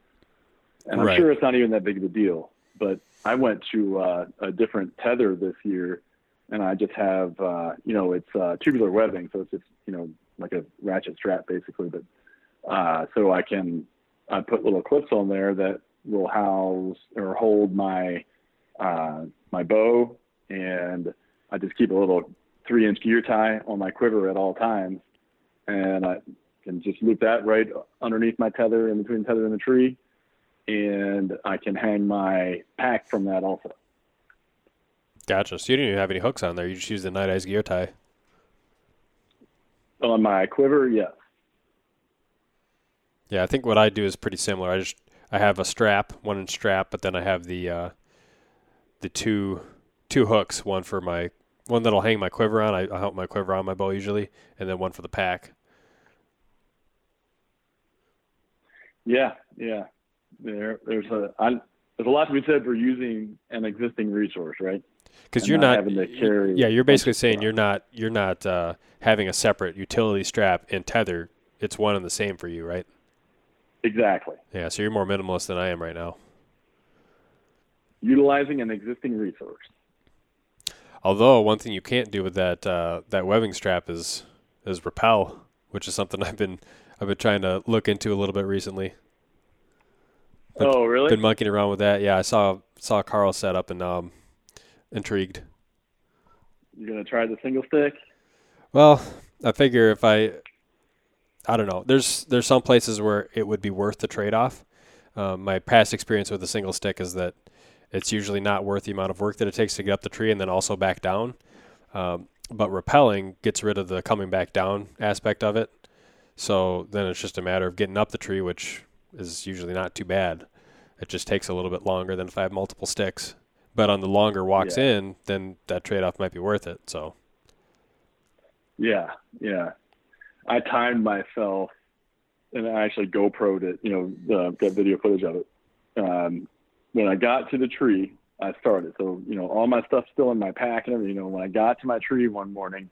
And I'm right. sure it's not even that big of a deal. But I went to uh, a different tether this year, and I just have uh, you know it's uh, tubular webbing, so it's just you know like a ratchet strap basically. But uh, so I can I put little clips on there that will house or hold my uh, my bow and I just keep a little three inch gear tie on my quiver at all times. And I can just loop that right underneath my tether in between tether and the tree. And I can hang my pack from that also. Gotcha. So you didn't even have any hooks on there. You just use the Nite Ize gear tie. On my quiver, yes. Yeah, I think what I do is pretty similar. I just I have a strap, one inch strap, but then I have the uh, the two two hooks, one for my one that'll hang my quiver on. I, I help my quiver on my bow usually, and then one for the pack. Yeah, yeah. There, there's a I, there's a lot to be said for using an existing resource, right? Because you're not, having to carry. Yeah, you're basically saying you're not you're not uh, having a separate utility strap and tether. It's one and the same for you, right? Exactly. Yeah, so you're more minimalist than I am right now. Utilizing an existing resource. Although one thing you can't do with that uh, that webbing strap is is rappel, which is something I've been I've been trying to look into a little bit recently. Been, oh, really? Been monkeying around with that. Yeah, I saw saw Carl set up and um, intrigued. You gonna try the single stick? Well, I figure if I, I don't know. There's there's some places where it would be worth the trade off. Um, my past experience with the single stick is that it's usually not worth the amount of work that it takes to get up the tree and then also back down. Um, but rappelling gets rid of the coming back down aspect of it. So then it's just a matter of getting up the tree, which is usually not too bad. It just takes a little bit longer than if I have multiple sticks. But on the longer walks yeah. in, then that trade off might be worth it. So. Yeah, yeah. I timed myself, and I actually GoPro'd it. You know, uh, got video footage of it. Um, when I got to the tree, I started. So you know, all my stuff still in my pack and everything. You know, when I got to my tree one morning,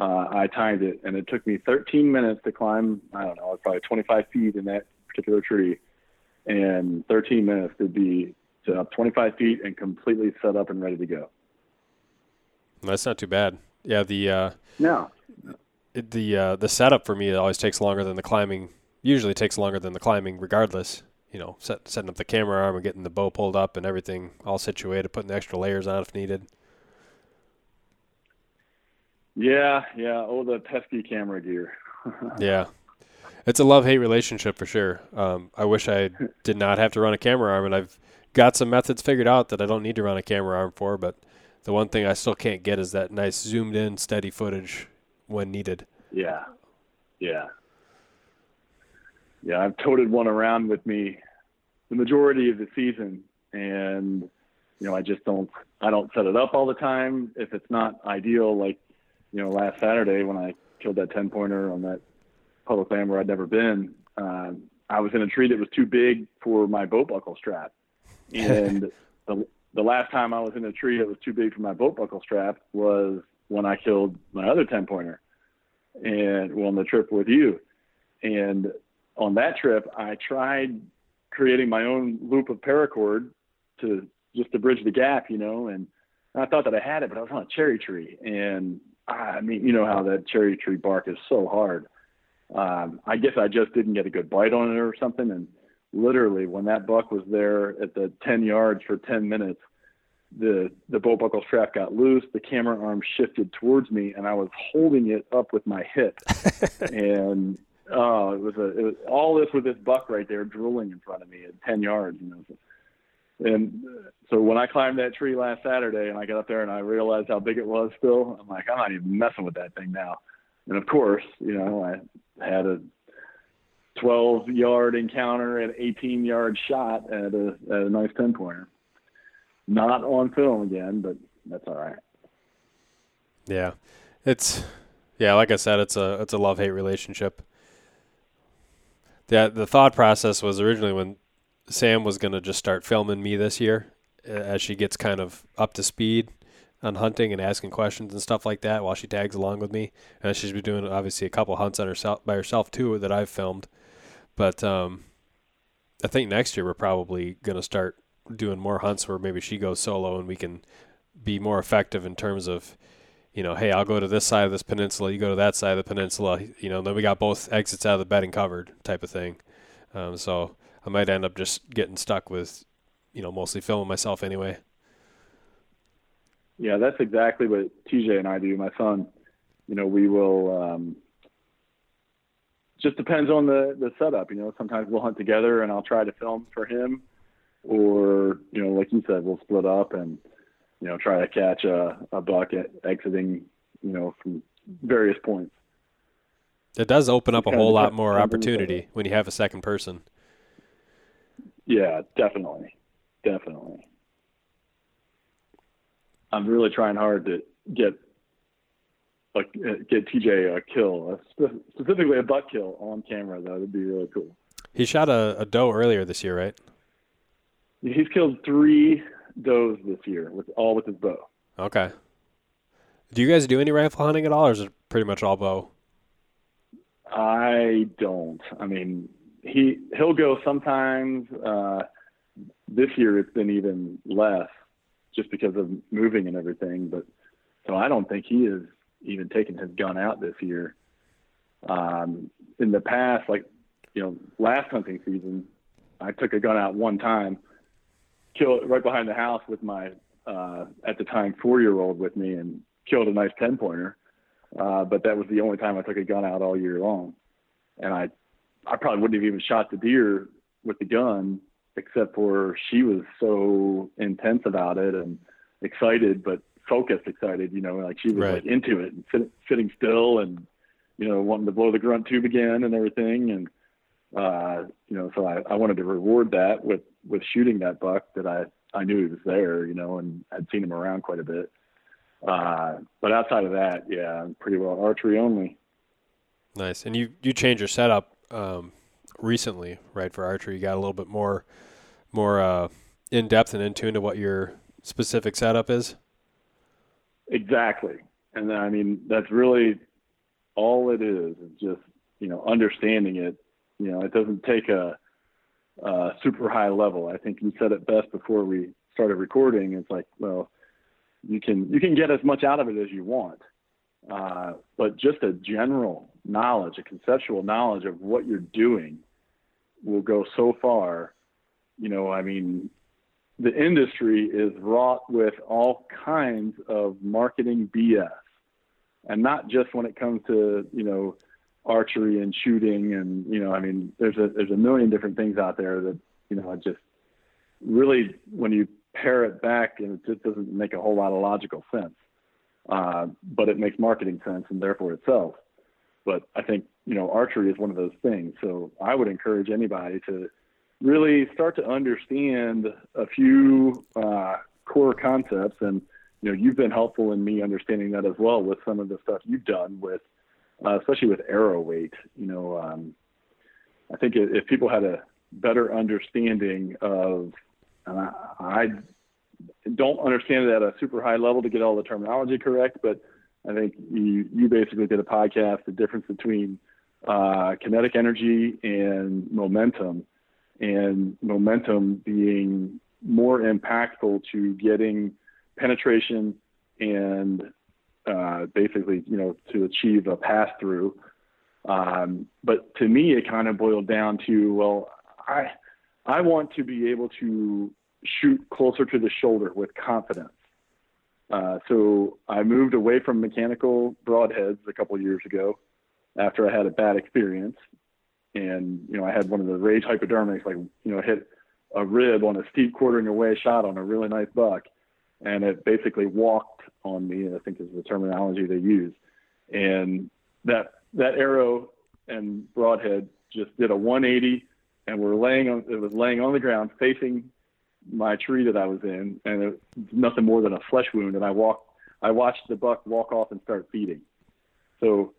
uh, I timed it, and it took me 13 minutes to climb. I don't know, probably 25 feet in that particular tree, and 13 minutes to be to up 25 feet and completely set up and ready to go. That's not too bad. Yeah, the uh, no, the uh, the setup for me always takes longer than the climbing. Usually takes longer than the climbing, regardless. You know, set, setting up the camera arm and getting the bow pulled up and everything all situated, putting the extra layers on if needed. Yeah, yeah. Oh, the pesky camera gear. yeah, it's a love hate relationship for sure. Um, I wish I did not have to run a camera arm, and I've got some methods figured out that I don't need to run a camera arm for. But the one thing I still can't get is that nice zoomed in, steady footage when needed. Yeah, yeah, yeah. I've toted one around with me the majority of the season, and you know, I just don't. I don't set it up all the time if it's not ideal. Like, you know, last Saturday when I killed that ten pointer on that public land where I'd never been. Um, I was in a tree that was too big for my boat buckle strap, and the the last time I was in a tree that was too big for my boat buckle strap was when I killed my other ten pointer, and well, on the trip with you, and on that trip I tried creating my own loop of paracord to just to bridge the gap, you know, and I thought that I had it, but I was on a cherry tree, and I mean, you know how that cherry tree bark is so hard. Um, I guess I just didn't get a good bite on it or something, and literally when that buck was there at the 10 yards for 10 minutes, the the bow buckle strap got loose, the camera arm shifted towards me, and I was holding it up with my hip, and oh, it was a it was all this with this buck right there drooling in front of me at 10 yards, you know. And so when I climbed that tree last Saturday and I got up there and I realized how big it was still, I'm like, I'm not even messing with that thing now. And of course, you know, I had a 12 yard encounter and 18 yard shot at a, at a nice 10 pointer. Not on film again, but that's all right. Yeah. It's, yeah, like I said, it's a, it's a love hate relationship. Yeah. The thought process was originally when Sam was going to just start filming me this year as she gets kind of up to speed on hunting and asking questions and stuff like that while she tags along with me. And she's been doing obviously a couple hunts on herself by herself too that I've filmed. But um, I think next year we're probably going to start doing more hunts where maybe she goes solo and we can be more effective in terms of, you know, hey, I'll go to this side of this peninsula, you go to that side of the peninsula, you know, then we got both exits out of the bedding covered type of thing. Um, so I might end up just getting stuck with, you know, mostly filming myself anyway. Yeah, that's exactly what TJ and I do. My son, you know, we will um, just depends on the the setup. You know, sometimes we'll hunt together and I'll try to film for him, or you know, like you said, we'll split up and you know try to catch a, a buck at exiting, you know, from various points. It does open up a whole lot more opportunity when you have a second person. Yeah, definitely, definitely. I'm really trying hard to get like uh, get TJ a kill, specifically a buck kill on camera. That would be really cool. He shot a, a doe earlier this year, right? He's killed three does this year with all with his bow. Okay. Do you guys do any rifle hunting at all, or is it pretty much all bow? I don't. I mean, he he'll go sometimes. Uh, this year it's been even less, just because of moving and everything. But so I don't think he is even taken his gun out this year. Um, in the past, like you know, last hunting season, I took a gun out one time, killed right behind the house with my uh, at the time four year old with me, and killed a nice ten pointer. Uh, but that was the only time I took a gun out all year long, and I I probably wouldn't have even shot the deer with the gun except for she was so intense about it and excited, but focused excited, you know, like she was Right. like into it and sit, sitting still and, you know, wanting to blow the grunt tube again and everything. And, uh, you know, so I, I wanted to reward that with, with shooting that buck that I, I knew he was there, you know, and I'd seen him around quite a bit. Uh, but outside of that, yeah, I'm pretty well archery only. Nice. And you you changed your setup um, recently, right? For archery, you got a little bit more more uh, in depth and in tune to what your specific setup is. Exactly. And I mean, that's really all it is, is just, you know, understanding it. You know, it doesn't take a, a super high level. I think you said it best before we started recording. It's like, well, you can, you can get as much out of it as you want. Uh, but just a general knowledge, a conceptual knowledge of what you're doing will go so far. You know, I mean, the industry is wrought with all kinds of marketing BS, and not just when it comes to you know archery and shooting and you know I mean there's a there's a million different things out there that you know it just really when you pare it back and it just doesn't make a whole lot of logical sense, uh, but it makes marketing sense and therefore itself. But I think you know archery is one of those things. So I would encourage anybody to really start to understand a few uh, core concepts and you know you've been helpful in me understanding that as well with some of the stuff you've done with uh, especially with arrow weight you know um, i think if, people had a better understanding of and I, I don't understand it at a super high level to get all the terminology correct but i think you you basically did a podcast the difference between uh, kinetic energy and momentum and momentum being more impactful to getting penetration and uh, basically, you know, to achieve a pass through. Um, but to me, it kind of boiled down to, well, I, I want to be able to shoot closer to the shoulder with confidence. Uh, so I moved away from mechanical broadheads a couple years ago after I had a bad experience and you know I had one of the rage hypodermics, like you know, hit a rib on a steep quartering away shot on a really nice buck, and it basically walked on me. I think is the terminology they use, and that that arrow and broadhead just did a 180, and we're laying on it was laying on the ground facing my tree that I was in, and it was nothing more than a flesh wound, and I walked. I watched the buck walk off and start feeding. So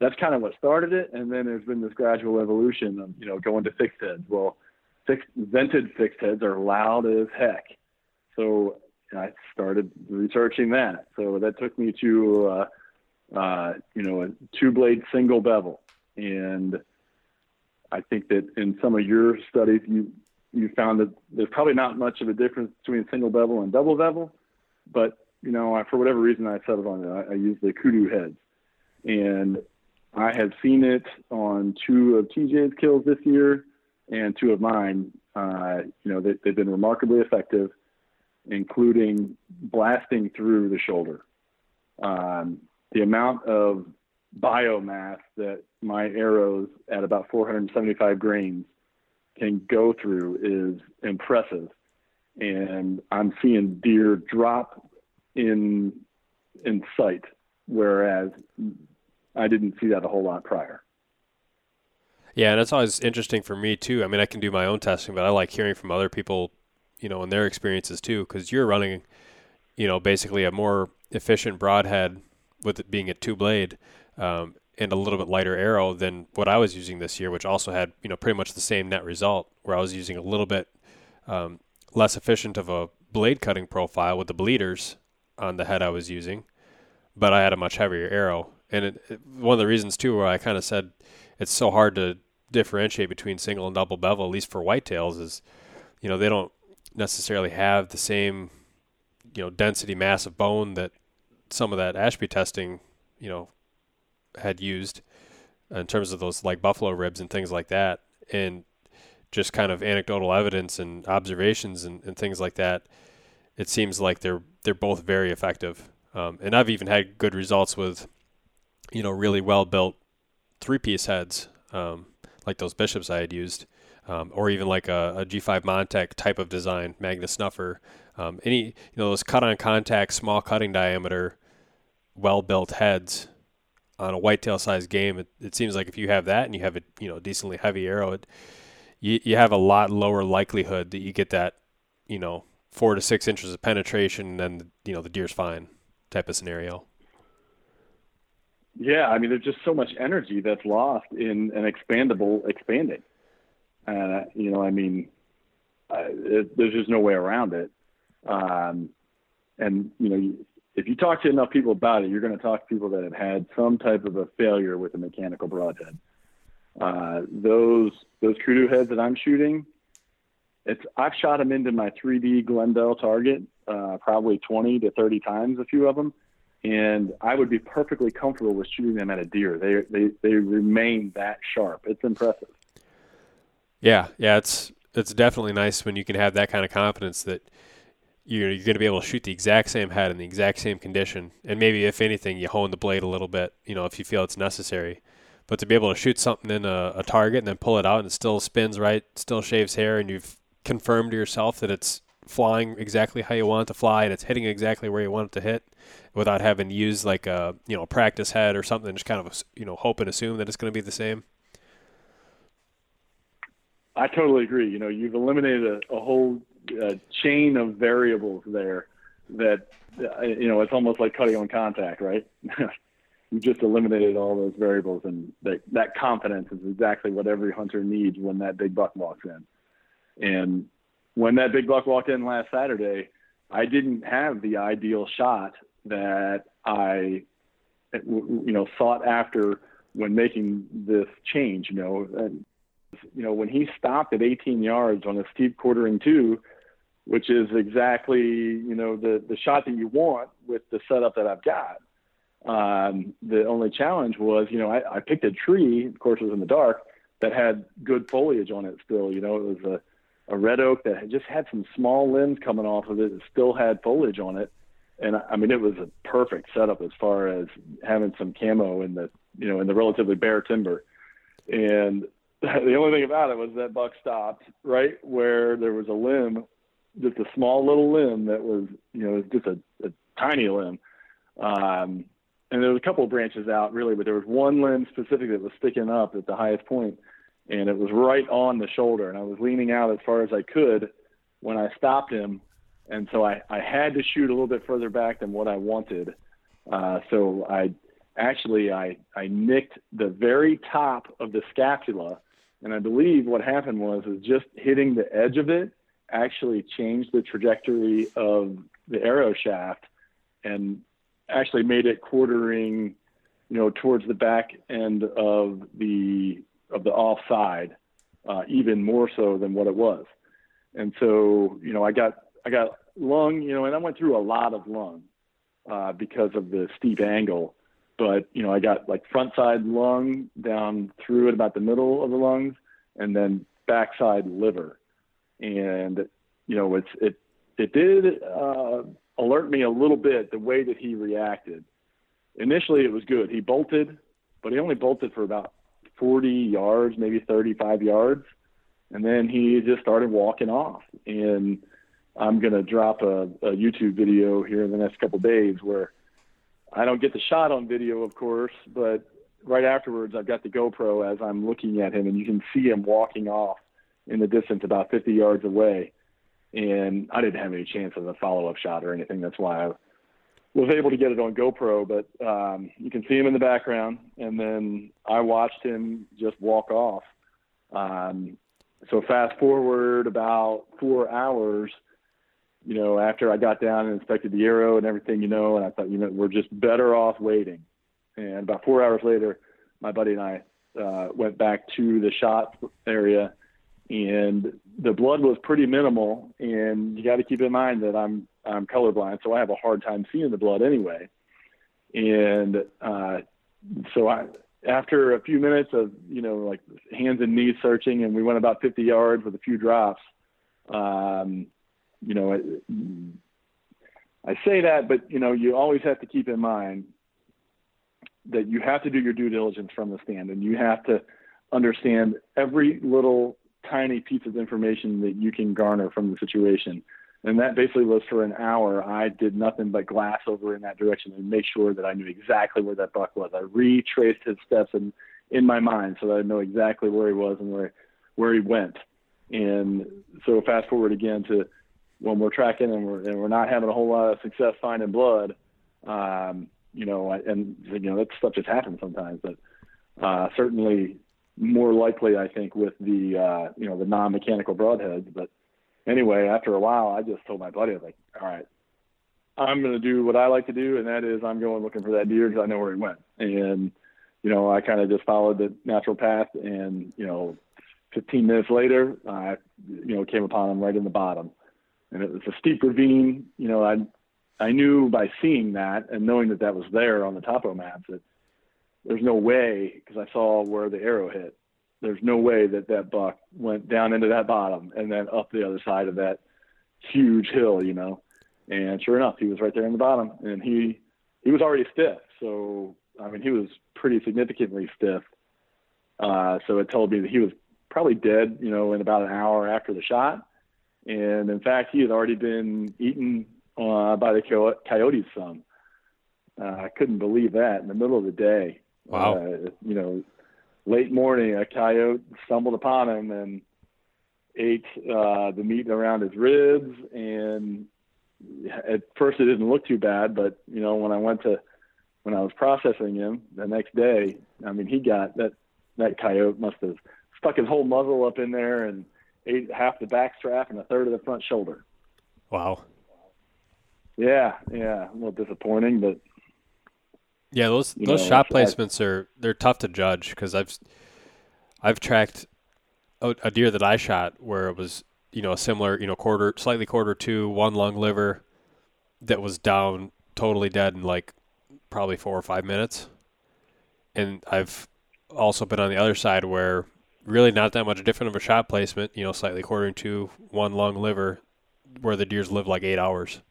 that's kind of what started it. And then there's been this gradual evolution of, you know, going to fixed heads. Well, fixed, vented fixed heads are loud as heck. So I started researching that. So that took me to, uh, uh, you know, a two blade single bevel. And I think that in some of your studies, you, you found that there's probably not much of a difference between single bevel and double bevel, but you know, I, for whatever reason, I settled on it. I, I use the kudu heads, and I have seen it on two of TJ's kills this year and two of mine. Uh, you know, they, they've been remarkably effective, including blasting through the shoulder. Um, the amount of biomass that my arrows at about 475 grains can go through is impressive. And I'm seeing deer drop in in sight, whereas I didn't see that a whole lot prior. Yeah, and it's always interesting for me too. I mean, I can do my own testing, but I like hearing from other people, you know, in their experiences too, because you're running, you know, basically a more efficient broadhead with it being a two blade um, and a little bit lighter arrow than what I was using this year, which also had, you know, pretty much the same net result, where I was using a little bit um, less efficient of a blade cutting profile with the bleeders on the head I was using, but I had a much heavier arrow. And it, it, one of the reasons too, where I kind of said it's so hard to differentiate between single and double bevel, at least for whitetails, is you know they don't necessarily have the same you know density mass of bone that some of that Ashby testing you know had used in terms of those like buffalo ribs and things like that, and just kind of anecdotal evidence and observations and, and things like that. It seems like they're they're both very effective, um, and I've even had good results with you know really well built three piece heads um, like those bishops I had used um, or even like a a G5 Montec type of design, Magnus Snuffer. Um, any you know those cut on contact, small cutting diameter, well built heads on a whitetail size game. It, it, seems like if you have that and you have a you know decently heavy arrow, it, you you have a lot lower likelihood that you get that you know four to six inches of penetration and you know the deer's fine type of scenario. Yeah, I mean, there's just so much energy that's lost in an expandable expanding. Uh, you know, I mean, uh, it, there's just no way around it. Um, and you know, if you talk to enough people about it, you're going to talk to people that have had some type of a failure with a mechanical broadhead. Uh, those those kudu heads that I'm shooting, it's I've shot them into my 3D Glendel target uh, probably 20 to 30 times, a few of them, and I would be perfectly comfortable with shooting them at a deer. They they they remain that sharp. It's impressive. Yeah, yeah, it's it's definitely nice when you can have that kind of confidence that you're, you're going to be able to shoot the exact same head in the exact same condition, and maybe if anything, you hone the blade a little bit, you know, if you feel it's necessary. But to be able to shoot something in a, a target and then pull it out and it still spins right, still shaves hair, and you've confirmed to yourself that it's flying exactly how you want it to fly and it's hitting exactly where you want it to hit without having to use like a you know practice head or something just kind of you know hope and assume that it's going to be the same i totally agree. You know you've eliminated a, a whole uh, chain of variables there that uh, you know it's almost like cutting on contact right? You just eliminated all those variables and that, that confidence is exactly what every hunter needs when that big buck walks in. And when that big buck walked in last saturday i didn't have the ideal shot that i you know sought after when making this change you know and you know when he stopped at 18 yards on a steep quartering two which is exactly you know the the shot that you want with the setup that I've got. Um, the only challenge was you know I, I picked a tree, of course it was in the dark, that had good foliage on it still. You know it was a, a red oak that had just had some small limbs coming off of it. It still had foliage on it, and I mean it was a perfect setup as far as having some camo in the you know in the relatively bare timber. And the only thing about it was that buck stopped right where there was a limb just a small little limb that was, you know, just a, a tiny limb. Um, and there was a couple of branches out really, but there was one limb specifically that was sticking up at the highest point, and it was right on the shoulder. And I was leaning out as far as I could when I stopped him, and so I, I had to shoot a little bit further back than what I wanted. Uh, so I actually I I nicked the very top of the scapula, and I believe what happened was is just hitting the edge of it actually changed the trajectory of the arrow shaft and actually made it quartering, you know, towards the back end of the of the offside, uh, even more so than what it was. And so, you know, I got I got lung, you know, and I went through a lot of lung uh, because of the steep angle. But you know, I got like front side lung down through at about the middle of the lungs, and then backside liver and you know it's it it did uh, alert me a little bit the way that he reacted. Initially, it was good. He bolted, but he only bolted for about 40 yards, maybe 35 yards, and then he just started walking off. And I'm to drop a, a YouTube video here in the next couple days where I don't get the shot on video, of course, but right afterwards, I've got the GoPro as I'm looking at him, and you can see him walking off in the distance about 50 yards away. And I didn't have any chance of a follow up shot or anything. That's why I was able to get it on GoPro. But um, you can see him in the background. And then I watched him just walk off. Um, so fast forward about four hours, you know, after I got down and inspected the arrow and everything, you know, and I thought, you know, we're just better off waiting. And about four hours later, my buddy and I uh, went back to the shot area and the blood was pretty minimal. And you got to keep in mind that I'm I'm colorblind, so I have a hard time seeing the blood anyway. And uh, so I, after a few minutes of you know like hands and knees searching, and we went about 50 yards with a few drops. Um, you know, I say that, but you know, you always have to keep in mind that you have to do your due diligence from the stand, and you have to understand every little tiny piece of information that you can garner from the situation. And that basically was for an hour. I did nothing but glass over in that direction and make sure that I knew exactly where that buck was. I retraced his steps in, in my mind so that I know exactly where he was and where where he went. And so fast forward again to when we're tracking and we're and we're not having a whole lot of success finding blood. Um, you know, and you know that stuff just happens sometimes. But uh, certainly more likely, I think, with the uh, you know the non-mechanical broadheads. But anyway, after a while, I just told my buddy, I was like, all right, I'm going to do what I like to do, and that is I'm going looking for that deer because I know where he went. And you know, I kind of just followed the natural path, and you know, 15 minutes later, I you know came upon him right in the bottom, and it was a steep ravine. You know, I I knew by seeing that and knowing that that was there on the topo maps that there's no way because I saw where the arrow hit. There's no way that that buck went down into that bottom and then up the other side of that huge hill, you know. And sure enough, he was right there in the bottom, and he he was already stiff. So I mean, he was pretty significantly stiff. Uh, so it told me that he was probably dead, you know, in about an hour after the shot. And in fact, he had already been eaten uh, by the coyotes some. Uh, I couldn't believe that in the middle of the day. Wow. Uh, you know, late morning, a coyote stumbled upon him and ate uh, the meat around his ribs. And at first, it didn't look too bad, but you know, when I went to when I was processing him the next day, I mean, he got that that coyote must have stuck his whole muzzle up in there and ate half the back strap and a third of the front shoulder. Wow. Yeah, yeah, a little disappointing, but yeah, those those know, shot placements are they're tough to judge because I've I've tracked a, a, deer that I shot where it was you know a similar you know quarter slightly quarter two one lung liver that was down totally dead in like probably four or five minutes, and I've also been on the other side where really not that much different of a shot placement you know slightly quartering to one long liver where the deers live like eight hours.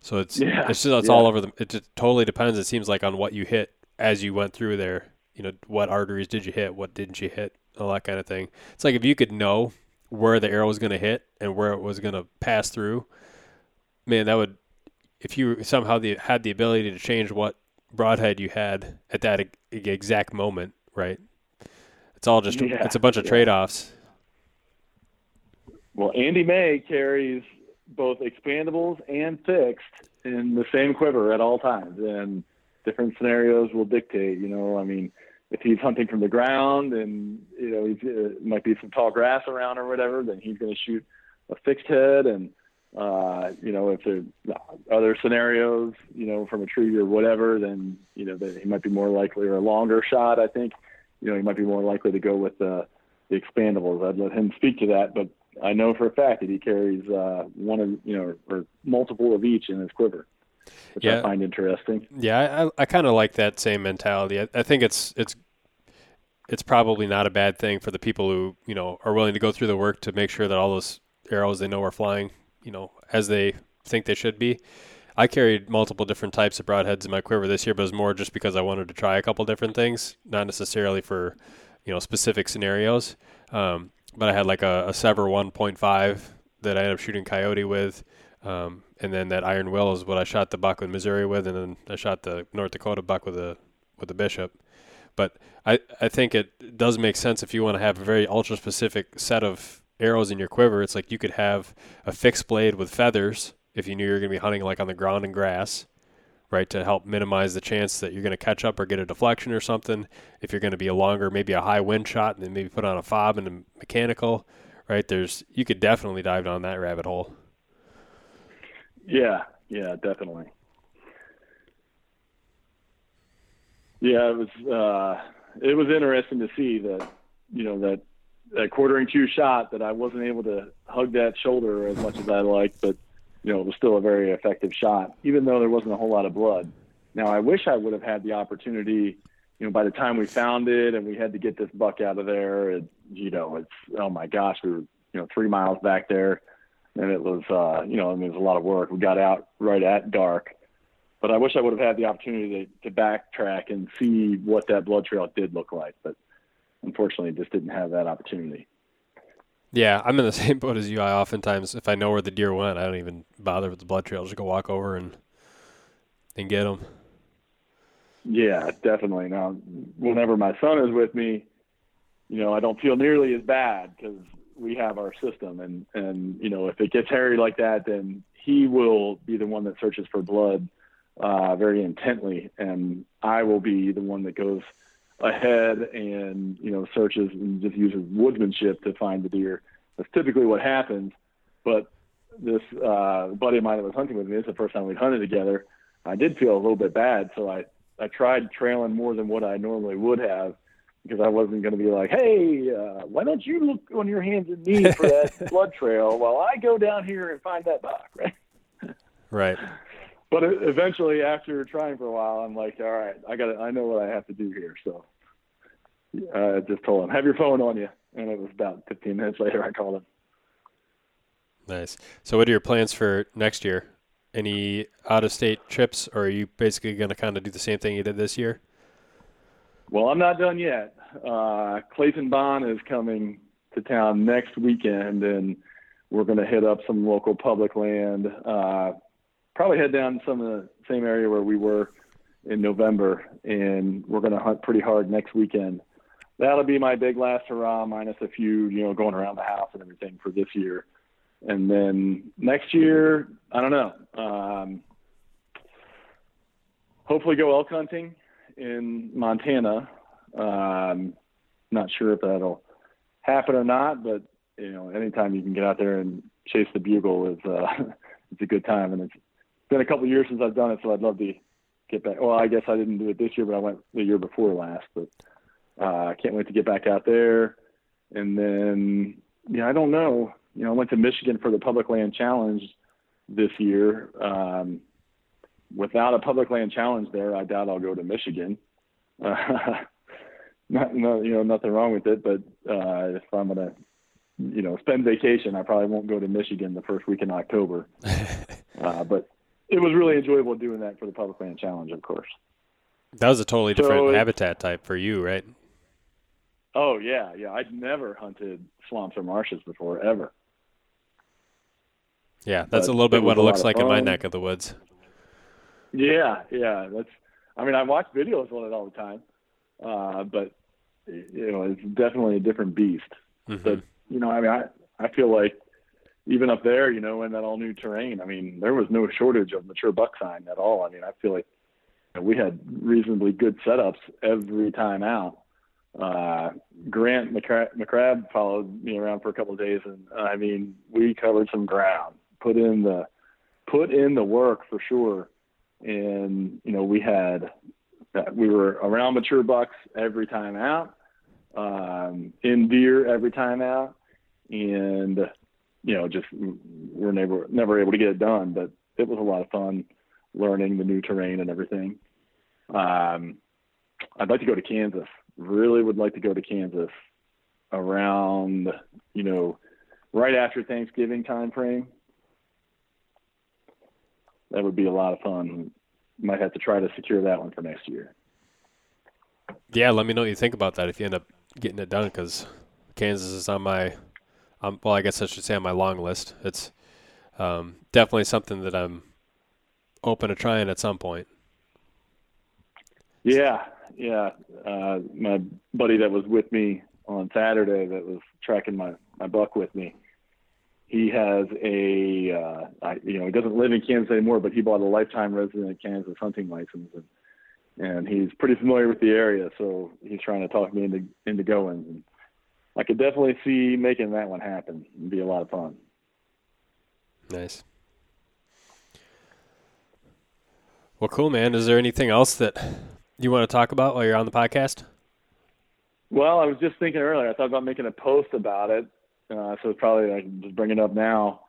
So it's yeah, it's just it's yeah. all over the. It just totally depends. It seems like on what you hit as you went through there. You know, what arteries did you hit? What didn't you hit? All that kind of thing. It's like if you could know where the arrow was going to hit and where it was going to pass through, man, that would. If you somehow the, had the ability to change what broadhead you had at that exact moment, right? It's all just yeah, it's a bunch of trade offs. Well, Andy May carries both expandables and fixed in the same quiver at all times, and different scenarios will dictate. You know, I mean, if he's hunting from the ground and you know he's uh, might be some tall grass around or whatever, then he's going to shoot a fixed head. And uh, you know, if there's other scenarios, you know, from a tree or whatever, then you know that he might be more likely or a longer shot. I think, you know, he might be more likely to go with the the expandables. I'd let him speak to that, but I know for a fact that he carries uh, one of you know or multiple of each in his quiver, which yeah. I find interesting. Yeah, I, I kind of like that same mentality. I, I think it's it's it's probably not a bad thing for the people who you know are willing to go through the work to make sure that all those arrows they know are flying, you know, as they think they should be. I carried multiple different types of broadheads in my quiver this year, but it was more just because I wanted to try a couple different things, not necessarily for you know specific scenarios. Um, but I had like a, a Sevr 1.5 that I ended up shooting coyote with. Um, and then that Iron Will is what I shot the buck with Missouri with, and then I shot the North Dakota buck with a with a bishop. But I, I think it does make sense if you want to have a very ultra specific set of arrows in your quiver. It's like you could have a fixed blade with feathers if you knew you were going to be hunting like on the ground and grass, right, to help minimize the chance that you're going to catch up or get a deflection or something. If you're going to be a longer, maybe a high wind shot, and then maybe put on a fob and a mechanical, right? There's you could definitely dive down that rabbit hole. Yeah, yeah, definitely. Yeah, it was uh, it was interesting to see that you know that that quartering two shot that I wasn't able to hug that shoulder as much as I liked, but you know, it was still a very effective shot, even though there wasn't a whole lot of blood. Now, I wish I would have had the opportunity, you know, by the time we found it and we had to get this buck out of there, it, you know, it's, oh my gosh, we were, you know, three miles back there and it was, uh, you know, I mean, it was a lot of work. We got out right at dark, but I wish I would have had the opportunity to, to backtrack and see what that blood trail did look like. But unfortunately, just didn't have that opportunity. Yeah, I'm in the same boat as you. I oftentimes, if I know where the deer went, I don't even bother with the blood trail. I'll Just go walk over and and get them. Yeah, definitely. Now, whenever my son is with me, you know, I don't feel nearly as bad because we have our system, and and you know, if it gets hairy like that, then he will be the one that searches for blood uh, very intently, and I will be the one that goes ahead and you know searches and just uses woodsmanship to find the deer. That's typically what happens. But this uh, buddy of mine that was hunting with me, it's the first time we'd hunted together. I did feel a little bit bad, so I I tried trailing more than what I normally would have because I wasn't going to be like, hey, uh, why don't you look on your hands and knees for that blood trail while I go down here and find that buck, right? Right but eventually, after trying for a while, I'm like, all right, I got, I know what I have to do here. So I uh, just told him, have your phone on you, and it was about 15 minutes later I called him. Nice. So, what are your plans for next year? Any out of state trips, or are you basically going to kind of do the same thing you did this year? Well, I'm not done yet. Uh, Clayton Bond is coming to town next weekend, and we're going to hit up some local public land. Uh, probably head down some of the same area where we were in November, and we're going to hunt pretty hard next weekend. That'll be my big last hurrah, minus a few, you know, going around the house and everything for this year. And then next year, I don't know. Um, hopefully, go elk hunting in Montana. Um, not sure if that'll happen or not, but you know, anytime you can get out there and chase the bugle is uh, it's a good time, and it's been a couple of years since I've done it, so I'd love to get back. Well, I guess I didn't do it this year, but I went the year before last. But uh, I can't wait to get back out there. And then, yeah, I don't know. You know, I went to Michigan for the Public Land Challenge this year. Um, without a Public Land Challenge there, I doubt I'll go to Michigan. Uh, not, no, you know, nothing wrong with it, but uh, if I'm gonna, you know, spend vacation, I probably won't go to Michigan the first week in October. uh, but it was really enjoyable doing that for the public land challenge, of course. That was a totally different so habitat type for you, right? Oh yeah, yeah. I'd never hunted swamps or marshes before, ever. Yeah, that's but a little bit what it looks like in my neck of the woods. Yeah, yeah. That's. I mean, I watch videos on it all the time, uh, but you know, it's definitely a different beast. Mm-hmm. But you know, I mean, I I feel like even up there, you know, in that all new terrain, I mean, there was no shortage of mature buck sign at all. I mean, I feel like we had reasonably good setups every time out. Uh, Grant McCrabb followed me around for a couple of days, and I mean, we covered some ground, put in the put in the work for sure. And you know, we had we were around mature bucks every time out, um, in deer every time out, and you know, just we're never never able to get it done. But it was a lot of fun learning the new terrain and everything. Um, I'd like to go to Kansas. Really would like to go to Kansas around, you know, right after Thanksgiving time frame. That would be a lot of fun. Might have to try to secure that one for next year. Yeah, let me know what you think about that if you end up getting it done because Kansas is on my um, well, I guess I should say on my long list. It's um, definitely something that I'm open to trying at some point. Yeah, yeah. Uh, my buddy that was with me on Saturday that was tracking my, my buck with me, he has a, uh, I, you know, he doesn't live in Kansas anymore, but he bought a lifetime resident of Kansas hunting license, and and he's pretty familiar with the area, so he's trying to talk me into into going. And I could definitely see making that one happen. It'd be a lot of fun. Nice. Well, cool, man. Is there anything else that you want to talk about while you're on the podcast? Well, I was just thinking earlier. I thought about making a post about it, uh, so it's probably I can just bring it up now.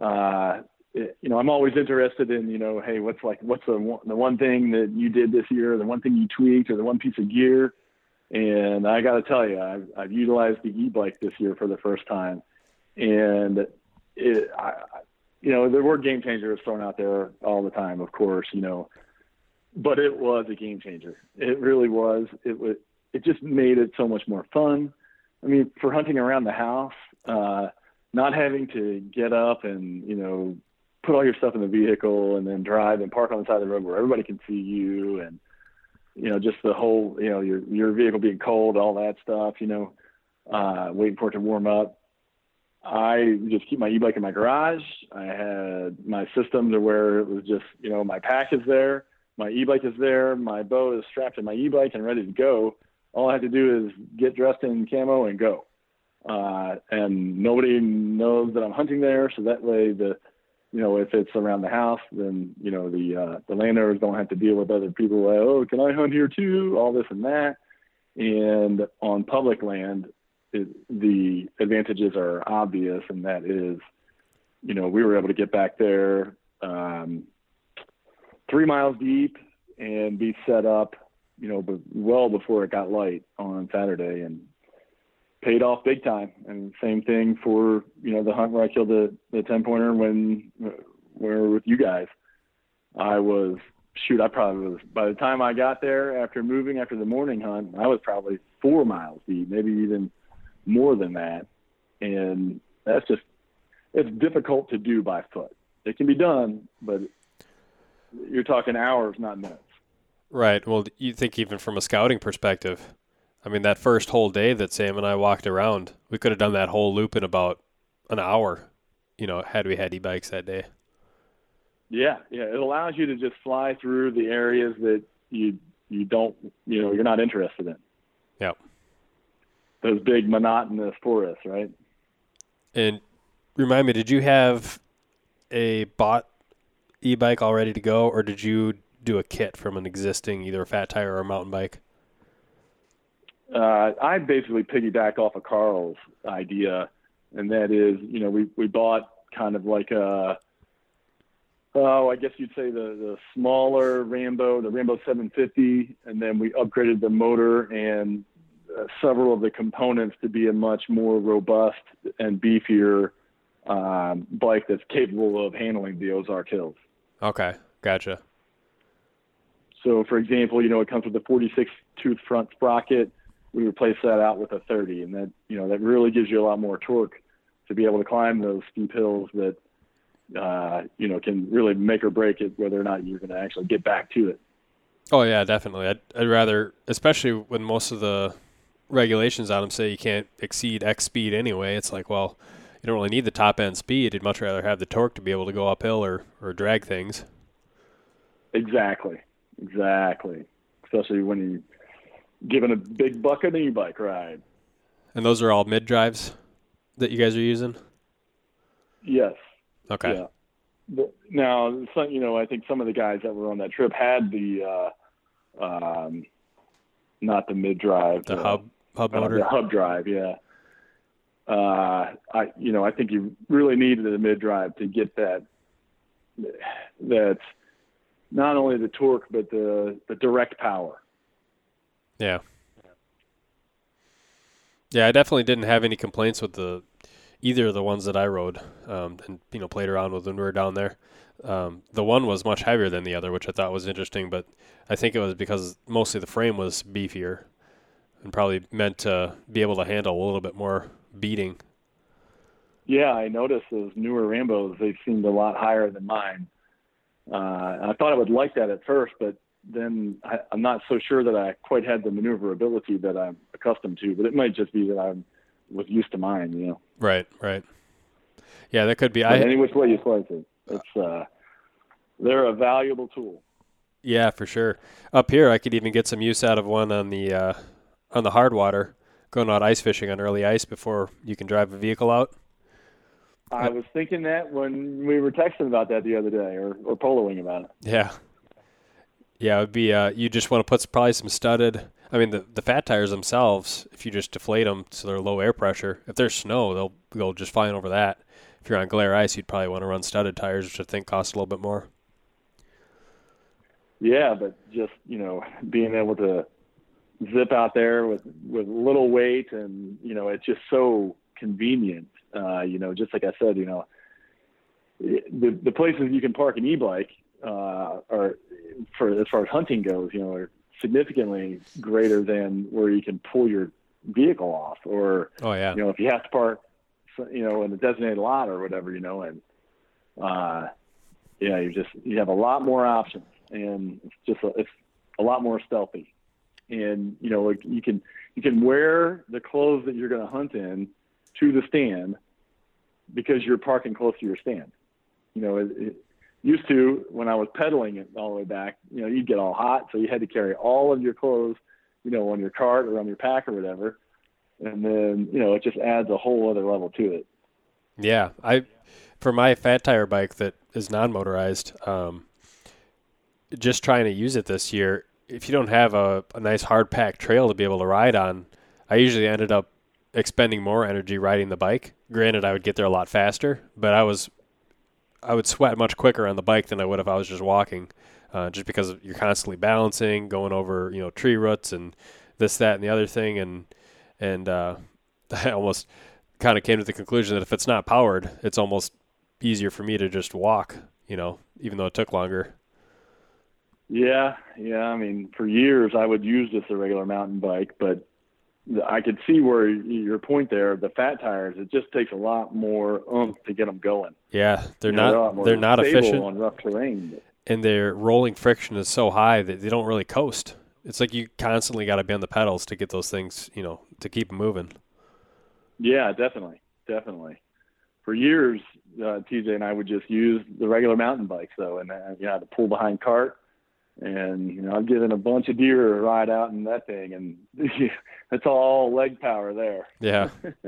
Uh, it, you know, I'm always interested in you know, hey, what's like, what's the one, the one thing that you did this year, the one thing you tweaked, or the one piece of gear and I got to tell you, I've, I've utilized the e-bike this year for the first time, and it, I, you know, the word game changer is thrown out there all the time, of course, you know, but it was a game changer. It really was. It was. It just made it so much more fun. I mean, for hunting around the house, uh, not having to get up and you know put all your stuff in the vehicle and then drive and park on the side of the road where everybody can see you and you know just the whole you know your your vehicle being cold all that stuff you know uh waiting for it to warm up. I just keep my e-bike in my garage. I had my system to where it was just you know my pack is there my e-bike is there my bow is strapped to my e-bike and ready to go. All i have to do is get dressed in camo and go. Uh, and nobody knows that I'm hunting there. So that way, the you know, if it's around the house, then you know the uh, the landowners don't have to deal with other people like, oh, can I hunt here too? All this and that. And on public land, it, the advantages are obvious, and that is, you know, we were able to get back there um, three miles deep and be set up, you know, well before it got light on Saturday, and paid off big time. And same thing for you know the hunt where I killed the the ten pointer when we're with you guys. I was shoot. I probably was by the time I got there after moving after the morning hunt. I was probably four miles deep, maybe even more than that. And that's just it's difficult to do by foot. It can be done, but you're talking hours, not minutes. Right. Well, you think even from a scouting perspective, I mean, that first whole day that Sam and I walked around, we could have done that whole loop in about an hour, you know, had we had e-bikes that day. Yeah, yeah, it allows you to just fly through the areas that you you don't, you know, you're not interested in. Yeah. Those big monotonous forests, right? And remind me, did you have a bought e-bike all ready to go, or did you do a kit from an existing either a fat tire or a mountain bike? Uh, I basically piggyback off of Carl's idea, and that is, you know, we we bought kind of like a, oh, I guess you'd say the the smaller Rambo, the Rambo 750, and then we upgraded the motor and uh, several of the components to be a much more robust and beefier um, bike that's capable of handling the Ozark Hills. Okay, gotcha. So, for example, you know, it comes with a 46 tooth front sprocket we replace that out with a 30, and that you know that really gives you a lot more torque to be able to climb those steep hills that uh, you know can really make or break it whether or not you're going to actually get back to it. Oh yeah, definitely. I'd, I'd rather, especially when most of the regulations on them say you can't exceed X speed anyway. It's like, well, you don't really need the top end speed. You'd much rather have the torque to be able to go uphill or, or drag things. Exactly. Exactly. Especially when you giving a big buck an e-bike ride. And those are all mid drives that you guys are using. Yes. Okay. Yeah. But now, some, you know, I think some of the guys that were on that trip had the, uh, um, not the mid drive, the uh, hub hub motor, uh, the hub drive. Yeah. Uh, I, you know, I think you really needed the mid drive to get that. That's not only the torque, but the the direct power. Yeah. Yeah, I definitely didn't have any complaints with the either of the ones that I rode um, and you know played around with when we were down there. Um, the one was much heavier than the other, which I thought was interesting, but I think it was because mostly the frame was beefier and probably meant to be able to handle a little bit more beating. Yeah, I noticed those newer Rambos; they seemed a lot higher than mine. Uh, I thought I would like that at first, but then I, am not so sure that I quite had the maneuverability that I'm accustomed to. But it might just be that I was used to mine, you know. Right, right. Yeah, that could be. But I, any which way you slice it, it's uh, they're a valuable tool. Yeah, for sure. Up here, I could even get some use out of one on the uh, on the hard water, going out ice fishing on early ice before you can drive a vehicle out. I was thinking that when we were texting about that the other day, or, or poloing about it. Yeah, yeah, it would be. Uh, you just want to put probably some studded. I mean, the the fat tires themselves, if you just deflate them so they're low air pressure, if there's snow, they'll go just fine over that. If you're on glare ice, you'd probably want to run studded tires, which I think cost a little bit more. Yeah, but just you know, being able to zip out there with with little weight, and you know, it's just so convenient. Uh, you know, just like I said, you know, the the places you can park an e-bike uh, are for as far as hunting goes, you know, are significantly greater than where you can pull your vehicle off, or oh yeah, you know, if you have to park you know, in a designated lot or whatever, you know, and uh, yeah, you just you have a lot more options, and it's just a, it's a lot more stealthy, and you know, like you can you can wear the clothes that you're going to hunt in to the stand because you're parking close to your stand. You know, it, it used to when I was pedaling it all the way back, you know, you'd get all hot, so you had to carry all of your clothes, you know, on your cart or on your pack or whatever, and then you know it just adds a whole other level to it. Yeah, I for my fat tire bike that is non-motorized, um, just trying to use it this year. If you don't have a, a nice hard pack trail to be able to ride on, I usually ended up expending more energy riding the bike. Granted, I would get there a lot faster, but I was I would sweat much quicker on the bike than I would if I was just walking, uh, just because you're constantly balancing, going over you know tree roots and this, that, and the other thing, and and uh, I almost kind of came to the conclusion that if it's not powered, it's almost easier for me to just walk. You know, even though it took longer. Yeah, yeah. I mean, for years I would use this a regular mountain bike, but I could see where your point there. The fat tires, it just takes a lot more oomph to get them going. Yeah, they're you know, not they're, they're not efficient on rough terrain. And their rolling friction is so high that they don't really coast. It's like you constantly got to be on the pedals to get those things, you know, to keep them moving. Yeah, definitely, definitely. For years, uh, TJ and I would just use the regular mountain bikes though, and uh, you know, the pull behind cart and you know I've given a bunch of deer a ride out in that thing, and it's all leg power there. Yeah.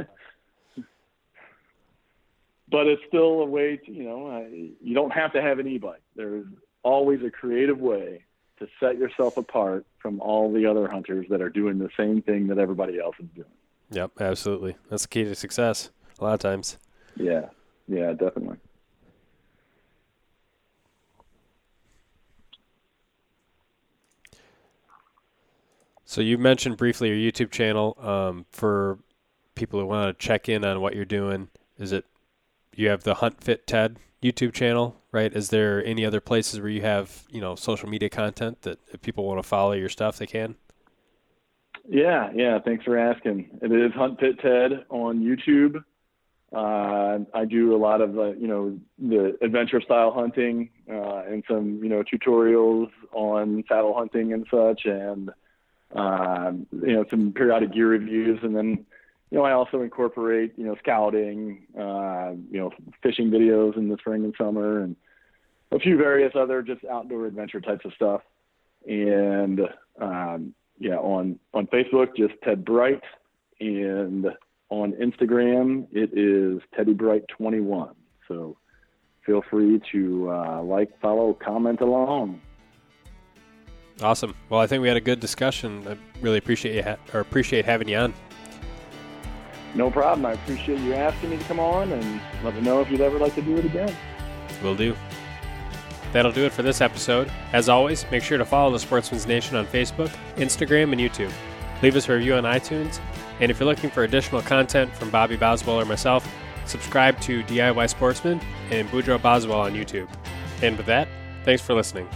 but it's still a way to you know you don't have to have an e-bike. There's always a creative way to set yourself apart from all the other hunters that are doing the same thing that everybody else is doing. Yep, absolutely. That's the key to success. A lot of times. Yeah. Yeah, definitely. So you mentioned briefly your YouTube channel. Um, for people who want to check in on what you're doing, is it you have the Hunt Fit Ted YouTube channel, right? Is there any other places where you have you know social media content that if people want to follow your stuff, they can? Yeah, yeah. Thanks for asking. It is Hunt Fit Ted on YouTube. Uh, I do a lot of uh, you know the adventure style hunting uh, and some you know tutorials on saddle hunting and such, and um, you know, some periodic gear reviews, and then, you know, I also incorporate, you know, scouting, uh, you know, fishing videos in the spring and summer, and a few various other just outdoor adventure types of stuff. And um, yeah, on on Facebook, just Ted Bright, and on Instagram, it is Teddy Bright 21. So feel free to uh, like, follow, comment along. Awesome. Well, I think we had a good discussion. I really appreciate you ha- or appreciate having you on. No problem. I appreciate you asking me to come on, and let me know if you'd ever like to do it again. Will do. That'll do it for this episode. As always, make sure to follow the Sportsmen's Nation on Facebook, Instagram, and YouTube. Leave us a review on iTunes, and if you're looking for additional content from Bobby Boswell or myself, subscribe to DIY Sportsman and Boudreaux Boswell on YouTube. And with that, thanks for listening.